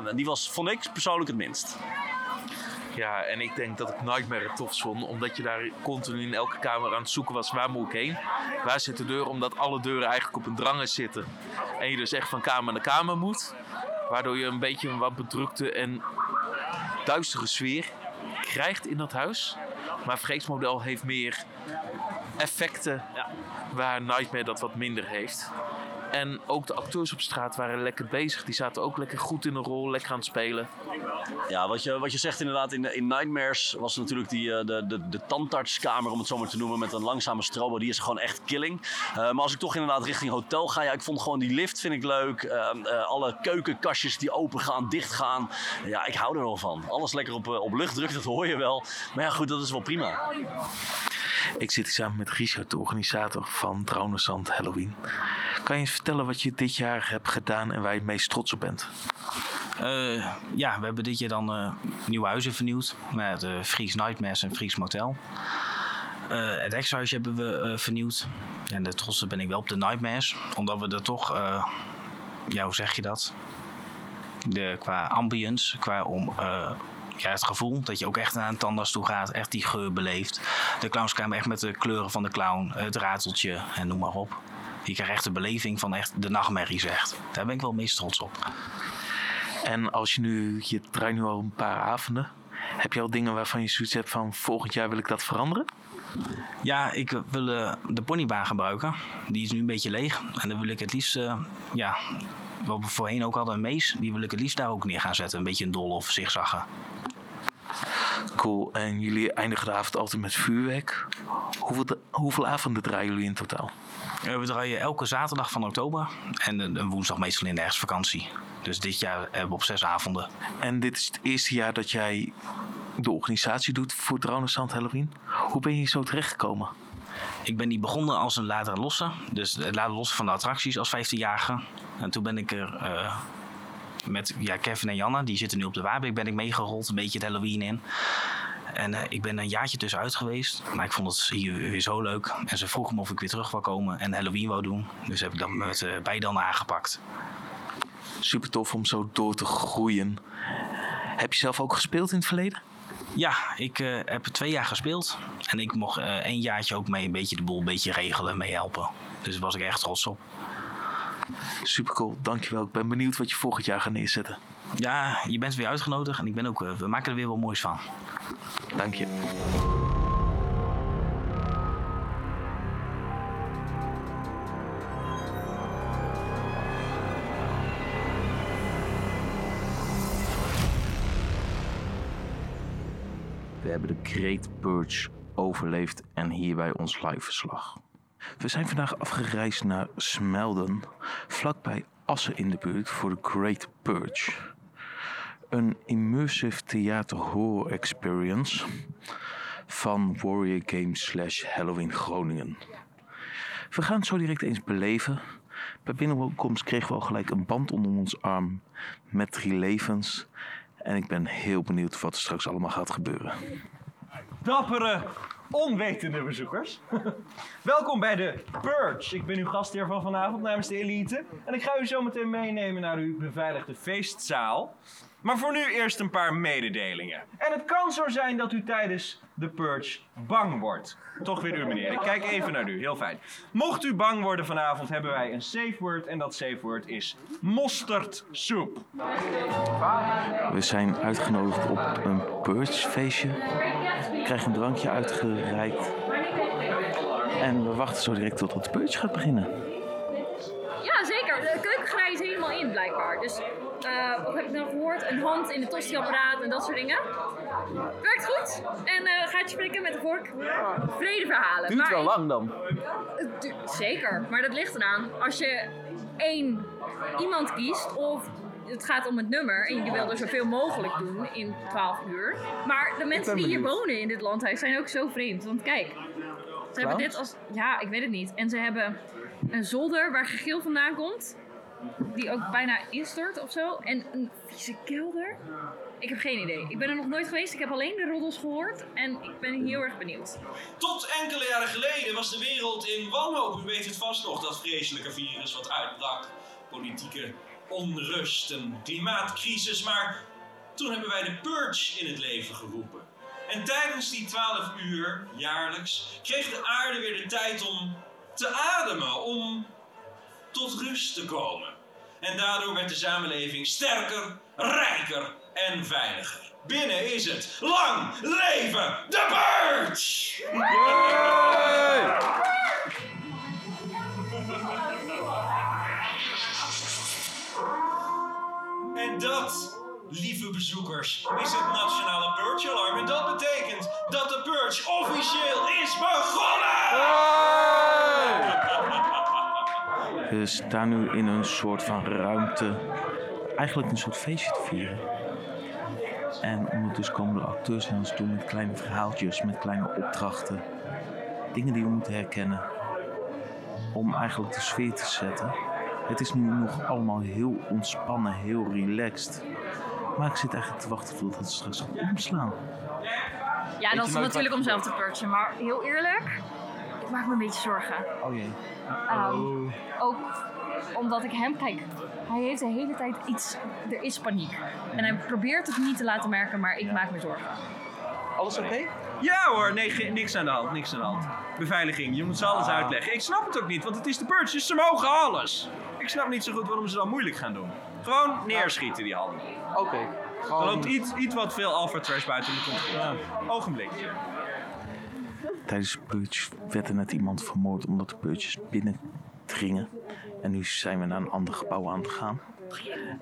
En die was, vond ik persoonlijk het minst. Ja, en ik denk dat ik Nightmare het tof vond. Omdat je daar continu in elke kamer aan het zoeken was. Waar moet ik heen? Waar zit de deur? Omdat alle deuren eigenlijk op een drangers zitten. En je dus echt van kamer naar kamer moet. Waardoor je een beetje een wat bedrukte en duistere sfeer krijgt in dat huis. Maar Freesmodel heeft meer effecten waar Nightmare dat wat minder heeft. En ook de acteurs op straat waren lekker bezig. Die zaten ook lekker goed in een rol, lekker aan het spelen. Ja, wat je, wat je zegt inderdaad, in, in Nightmares was natuurlijk die, eh, de, de, de tandartskamer, om het zo maar te noemen, met een langzame strobo. Die is gewoon echt killing. Eh, maar als ik toch inderdaad richting hotel ga, ja, ik vond gewoon die lift vind ik leuk. Eh, eh, alle keukenkastjes die open gaan, dicht gaan. Ja, ik hou er wel van. Alles lekker op, op luchtdruk, dat hoor je wel. Maar ja, goed, dat is wel prima. Ik zit hier samen met Richard, de organisator van Trouwensand Halloween. Kan je eens vertellen wat je dit jaar hebt gedaan en waar je het meest trots op bent? Eh, ja, we hebben dit jaar dan eh, nieuwe huizen vernieuwd. Met uh, Fries Nightmares en Fries Motel. Eh, het ex-huisje hebben we eh, vernieuwd. En de trotste ben ik wel op de Nightmares. Omdat we er toch, eh, ja, hoe zeg je dat? De, qua ambience, qua om, eh, ja, het gevoel dat je ook echt naar een tandarts toe gaat. Echt die geur beleeft. De clownskamer echt met de kleuren van de clown. Het rateltje en noem maar op. Je krijgt echt de beleving van echt de nachtmerries echt. Daar ben ik wel meest trots op. En als je nu, je draait nu al een paar avonden. Heb je al dingen waarvan je zoiets hebt van volgend jaar wil ik dat veranderen? Ja, ik wil eh, de ponybaan gebruiken. Die is nu een beetje leeg. En dan wil ik het liefst, eh, ja, wat we voorheen ook hadden, een mees. Die wil ik het liefst daar ook neer gaan zetten. Een beetje een dol of zigzaggen. Cool. En jullie eindigen de avond altijd met vuurwerk. Hoeveel, hoeveel avonden draaien jullie in totaal? Eh, we draaien elke zaterdag van oktober. En een een woensdag meestal in de herfstvakantie. Dus dit jaar hebben we op zes avonden. En dit is het eerste jaar dat jij de organisatie doet voor Dronenstand Halloween. Hoe ben je hier zo terechtgekomen? Ik ben die begonnen als een laten lossen. Dus het laten lossen van de attracties als 15-jarige. En toen ben ik er eh, met ja, Kevin en Janna, die zitten nu op de Waarbeek, ben ik meegerold. Een beetje het Halloween in. En eh, ik ben een jaartje tussenuit geweest. Maar ik vond het hier weer zo leuk. En ze vroegen me of ik weer terug wou komen en Halloween wou doen. Dus heb ik dat met uh, beide dan aangepakt. Super tof om zo door te groeien. Heb je zelf ook gespeeld in het verleden? Ja, ik uh, heb twee jaar gespeeld. En ik mocht één jaartje ook mee een beetje de boel een beetje regelen, mee helpen. Dus daar was ik echt trots op. Super cool, dankjewel. Ik ben benieuwd wat je volgend jaar gaat neerzetten. Ja, je bent weer uitgenodigd en ik ben ook, uh, we maken er weer wat moois van. Dank je. We hebben de Great Purge overleefd en hierbij ons live verslag. We zijn vandaag afgereisd naar Smelden, vlakbij Assen in de buurt voor de Great Purge. Een immersive theater horror experience van Warrior Games slash Halloween Groningen. We gaan het zo direct eens beleven. Bij binnenkomst kregen we al gelijk een band onder ons arm met drie levens. En ik ben heel benieuwd wat er straks allemaal gaat gebeuren. Dappere, onwetende bezoekers. Welkom bij de Purge. Ik ben uw gastheer van vanavond namens de Elite. En ik ga u zo meteen meenemen naar uw beveiligde feestzaal. Maar voor nu eerst een paar mededelingen. En het kan zo zijn dat u tijdens de Purge bang wordt. Toch weer u meneer. Ik kijk even naar u. Heel fijn. Mocht u bang worden vanavond hebben wij een safe word. En dat safe word is mosterdsoep. We zijn uitgenodigd op een purgefeestje. We krijgen een drankje uitgereikt. En we wachten zo direct tot de purge gaat beginnen. Ja, zeker. De keukengrijs is helemaal in, blijkbaar. Dus, uh, wat heb ik nou gehoord? Een hand in het tostiapparaat en dat soort dingen. Werkt goed. En uh, gaat je spreken met de vork. Vrede verhalen. Duurt wel lang dan. Zeker, maar dat ligt eraan. Als je één iemand kiest of het gaat om het nummer en je wil er zoveel mogelijk doen in 12 uur. Maar de mensen die hier wonen in dit landhuis zijn ook zo vreemd. Want kijk, ze hebben dit als... Ja, ik weet het niet. En ze hebben een zolder waar gegil vandaan komt. Die ook bijna instort of zo. En een vieze kelder. Ik heb geen idee. Ik ben er nog nooit geweest. Ik heb alleen de roddels gehoord. En ik ben heel erg benieuwd. Tot enkele jaren geleden was de wereld in wanhoop. U weet het vast nog, dat vreselijke virus wat uitbrak. Politieke onrust, een klimaatcrisis. Maar toen hebben wij de Purge in het leven geroepen. En tijdens die 12 uur jaarlijks kreeg de aarde weer de tijd om te ademen, om tot rust te komen. En daardoor werd de samenleving sterker, rijker en veiliger. Binnen is het lang leven de Purge! En dat, lieve bezoekers, is het Nationale Purge Alarm. En dat betekent dat de Purge officieel is begonnen! We staan nu in een soort van ruimte, eigenlijk een soort feestje te vieren. En ondertussen komen de acteurs naar ons toe met kleine verhaaltjes, met kleine opdrachten. Dingen die we moeten herkennen. Om eigenlijk de sfeer te zetten. Het is nu nog allemaal heel ontspannen, heel relaxed. Maar ik zit eigenlijk te wachten tot het straks gaat omslaan. Ja, dat is nooit natuurlijk om zelf te purgen. Maar heel eerlijk, ik maak me een beetje zorgen. Oh jee. Ehm, ook omdat ik hem, kijk, hij heeft de hele tijd iets, er is paniek. En hij probeert het niet te laten merken, maar ik maak me zorgen. Alles oké? Ja hoor, nee, niks aan de hand, niks aan de hand. Beveiliging, je moet ze alles uitleggen. Ik snap het ook niet, want het is de purge, dus ze mogen alles. Ik snap niet zo goed waarom ze dan moeilijk gaan doen. Gewoon neerschieten die handen. Oké. Er loopt iets, iets wat veel alpha trash buiten de controle. Ogenblikje. Tijdens de purge werd er net iemand vermoord omdat de purges binnendringen. En nu zijn we naar een ander gebouw aan het gaan.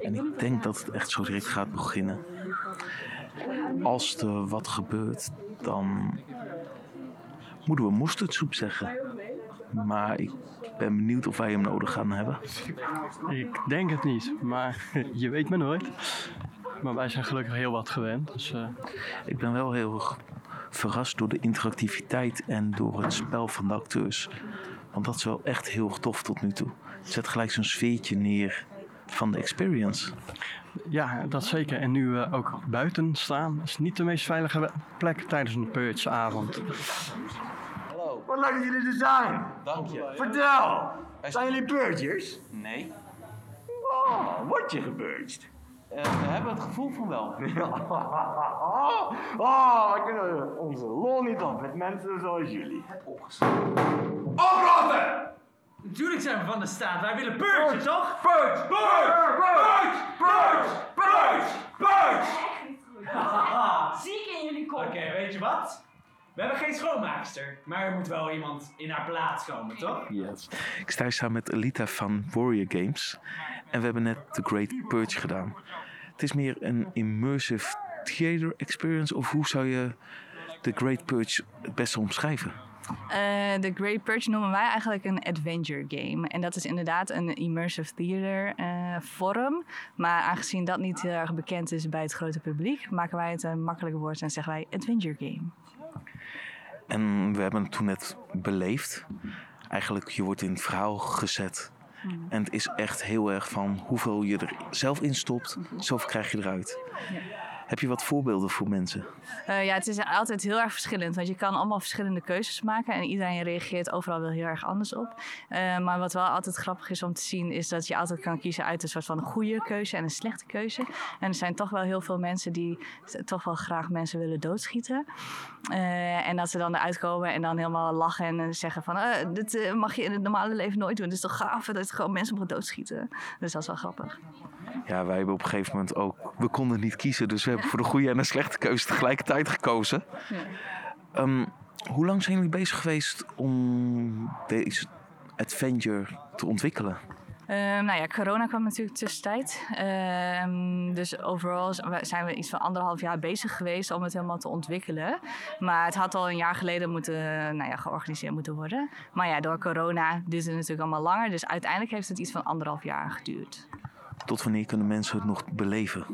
En ik denk dat het echt zo direct gaat beginnen. Als er wat gebeurt, dan moeten we mosterdsoep zeggen. Maar ik ben benieuwd of wij hem nodig gaan hebben. Ik denk het niet, maar je weet maar nooit. Maar wij zijn gelukkig heel wat gewend. Dus, eh, Ik ben wel heel verrast door de interactiviteit en door het spel van de acteurs. Want dat is wel echt heel tof tot nu toe. Het zet gelijk zo'n sfeertje neer van de experience. ja, dat zeker. En nu ook buiten staan, is niet de meest veilige plek tijdens een purgeavond. Wat leuk dat jullie er zijn. Dank je. Vertel. Zijn jullie purgers? Nee. Oh, word je gepurged? We hebben het gevoel van wel. oh, we kunnen onze lol niet op met mensen zoals jullie. Oprotten! Natuurlijk zijn we van de staat. Wij willen purgen, toch? Purge! Purge! Purge! Purge! Purge! Purge! Ziek in jullie kop. Oké, weet je wat? We hebben geen schoonmaakster, maar er moet wel iemand in haar plaats komen, toch? Yes. Ik sta hier samen met Elita van Warrior Games. En we hebben net The Great Purge gedaan. Het is meer een immersive theater experience. Of hoe zou je The Great Purge het beste omschrijven? Eh, De Great Purge noemen wij eigenlijk een adventure game. En dat is inderdaad een immersive theater eh, vorm. Maar aangezien dat niet heel erg bekend is bij het grote publiek, maken wij het een makkelijker woord en zeggen wij adventure game. En we hebben het toen net beleefd. Eigenlijk, je wordt in het verhaal gezet. En het is echt heel erg van hoeveel je er zelf in stopt, zoveel krijg je eruit. Heb je wat voorbeelden voor mensen? Eh, ja, het is altijd heel erg verschillend. Want je kan allemaal verschillende keuzes maken. En iedereen reageert overal wel heel erg anders op. Eh, maar wat wel altijd grappig is om te zien... is dat je altijd kan kiezen uit een soort van goede keuze en een slechte keuze. En er zijn toch wel heel veel mensen die toch wel graag mensen willen doodschieten. Eh, en dat ze dan eruit komen en dan helemaal lachen en zeggen van... dit mag je in het normale leven nooit doen. Het is toch gaaf dat je gewoon mensen mag doodschieten. Dus dat is wel grappig. Ja, wij hebben op een gegeven moment ook... We konden niet kiezen, dus we hebben voor de goede en de slechte keuze tegelijkertijd gekozen. Ehm, hoe lang zijn jullie bezig geweest om deze adventure te ontwikkelen? Ehm, nou ja, corona kwam natuurlijk tussentijd. Ehm, dus overal zijn we iets van anderhalf jaar bezig geweest om het helemaal te ontwikkelen. Maar het had al een jaar geleden moeten, nou ja, georganiseerd moeten worden. Maar ja, door corona duurt het natuurlijk allemaal langer. Dus uiteindelijk heeft het iets van anderhalf jaar geduurd. Tot wanneer kunnen mensen het nog beleven?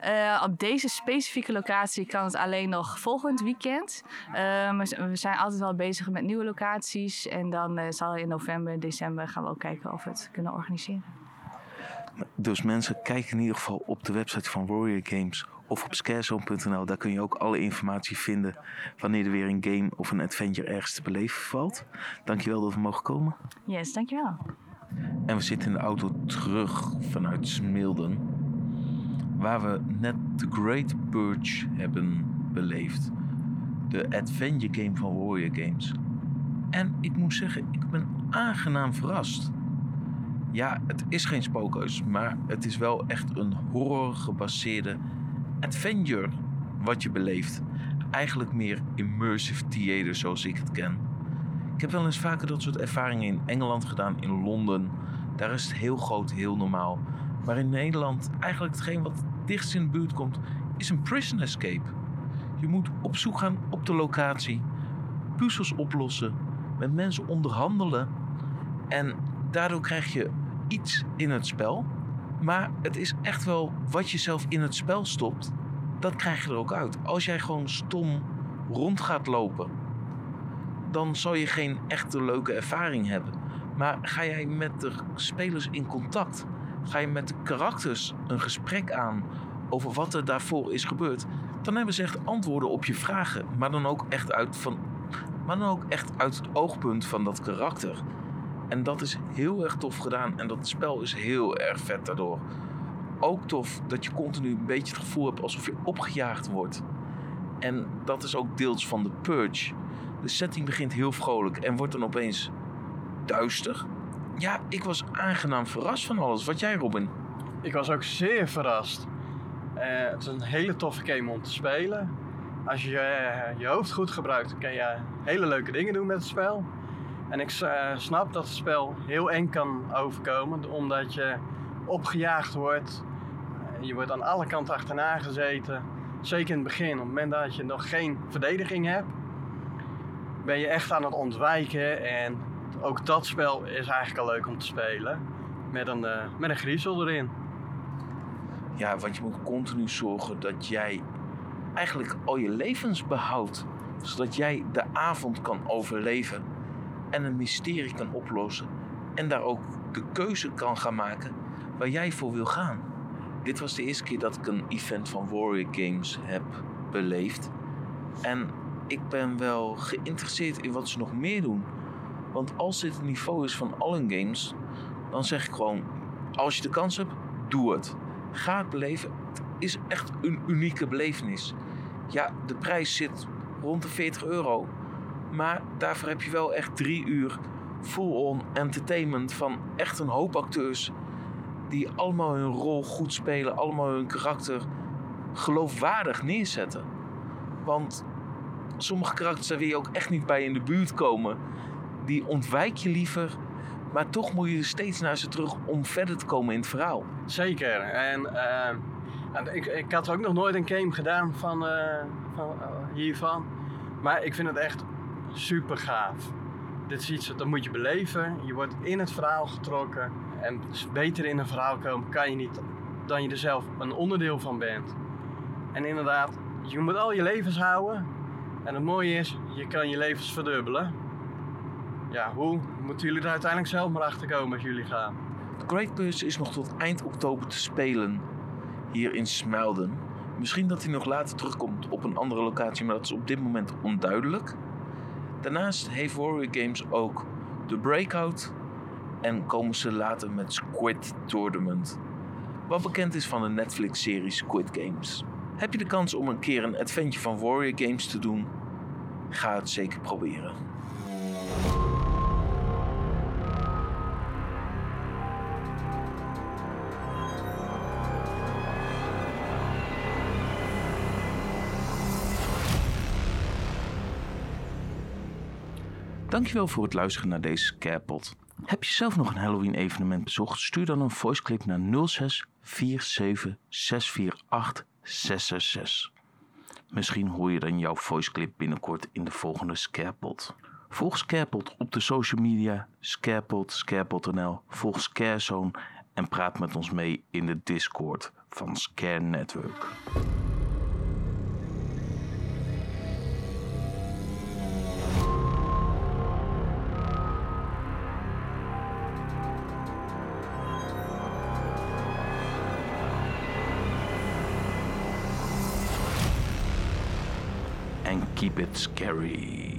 Eh, op deze specifieke locatie kan het alleen nog volgend weekend. Eh, we zijn altijd wel bezig met nieuwe locaties. En dan eh, zal in november, december gaan we ook kijken of we het kunnen organiseren. Dus mensen kijken in ieder geval op de website van Warrior Games of op scarezone.nl. Daar kun je ook alle informatie vinden wanneer er weer een game of een adventure ergens te beleven valt. Dankjewel dat we mogen komen. Yes, dankjewel. En we zitten in de auto terug vanuit Smilden. Waar we net The Great Purge hebben beleefd. De adventure game van Warrior Games. En ik moet zeggen, ik ben aangenaam verrast. Ja, het is geen spookhuis, maar het is wel echt een horror gebaseerde adventure wat je beleeft. Eigenlijk meer immersive theater zoals ik het ken. Ik heb wel eens vaker dat soort ervaringen in Engeland gedaan, in Londen. Daar is het heel groot, heel normaal. Maar in Nederland, eigenlijk hetgeen wat dichtst in de buurt komt, is een prison escape. Je moet op zoek gaan op de locatie, puzzels oplossen, met mensen onderhandelen. En daardoor krijg je iets in het spel. Maar het is echt wel wat je zelf in het spel stopt, dat krijg je er ook uit. Als jij gewoon stom rond gaat lopen, dan zal je geen echte leuke ervaring hebben. Maar ga jij met de spelers in contact, ga je met karakters een gesprek aan over wat er daarvoor is gebeurd, dan hebben ze echt antwoorden op je vragen, maar dan ook echt uit, van, maar dan ook echt uit het oogpunt van dat karakter. En dat is heel erg tof gedaan en dat spel is heel erg vet daardoor. Ook tof dat je continu een beetje het gevoel hebt alsof je opgejaagd wordt. En dat is ook deels van de Purge. De setting begint heel vrolijk en wordt dan opeens duister. Ja, ik was aangenaam verrast van alles. Wat jij, Robin? Ik was ook zeer verrast. Eh, het is een hele toffe game om te spelen. Als je eh, je hoofd goed gebruikt, kan je hele leuke dingen doen met het spel. En ik eh, snap dat het spel heel eng kan overkomen, omdat je opgejaagd wordt. Je wordt aan alle kanten achterna gezeten. Zeker in het begin, op het moment dat je nog geen verdediging hebt, ben je echt aan het ontwijken. En ook dat spel is eigenlijk al leuk om te spelen. Met een, eh, met een griezel erin. Ja, want je moet continu zorgen dat jij eigenlijk al je levens behoudt. Zodat jij de avond kan overleven en een mysterie kan oplossen. En daar ook de keuze kan gaan maken waar jij voor wil gaan. Dit was de eerste keer dat ik een event van Warrior Games heb beleefd. En ik ben wel geïnteresseerd in wat ze nog meer doen. Want als dit het niveau is van al hun games, dan zeg ik gewoon: als je de kans hebt, doe het. Ga het beleven. Het is echt een unieke belevenis. Ja, de prijs zit rond de 40 euro. Maar daarvoor heb je wel echt drie uur full-on entertainment van echt een hoop acteurs. Die allemaal hun rol goed spelen, allemaal hun karakter geloofwaardig neerzetten. Want sommige karakters wil je ook echt niet bij in de buurt komen. Die ontwijk je liever, maar toch moet je steeds naar ze terug om verder te komen in het verhaal. Zeker. En, eh, ik, ik had ook nog nooit een game gedaan van, eh, van eh, hiervan. Maar ik vind het echt super gaaf. Dit is iets dat moet je beleven. Je wordt in het verhaal getrokken. En beter in een verhaal komen kan je niet dan je er zelf een onderdeel van bent. En inderdaad, je moet al je levens houden. En het mooie is, je kan je levens verdubbelen. Ja, hoe? Moeten jullie er uiteindelijk zelf maar achter komen als jullie gaan. Great Purse is nog tot eind oktober te spelen hier in Smelden. Misschien dat hij nog later terugkomt op een andere locatie, maar dat is op dit moment onduidelijk. Daarnaast heeft Warrior Games ook de Breakout en komen ze later met Squid Tournament. Wat bekend is van de Netflix-serie Squid Games. Heb je de kans om een keer een adventure van Warrior Games te doen? Ga het zeker proberen. Dankjewel voor het luisteren naar deze Scarepot. Heb je zelf nog een Halloween evenement bezocht? Stuur dan een voiceclip naar 06 47 648 666. Misschien hoor je dan jouw voiceclip binnenkort in de volgende Scarepot. Volg Scarepot op de social media, Scarepot, Scarepot.nl. Volg Scarezone en praat met ons mee in de Discord van Scare Network. And keep it scary.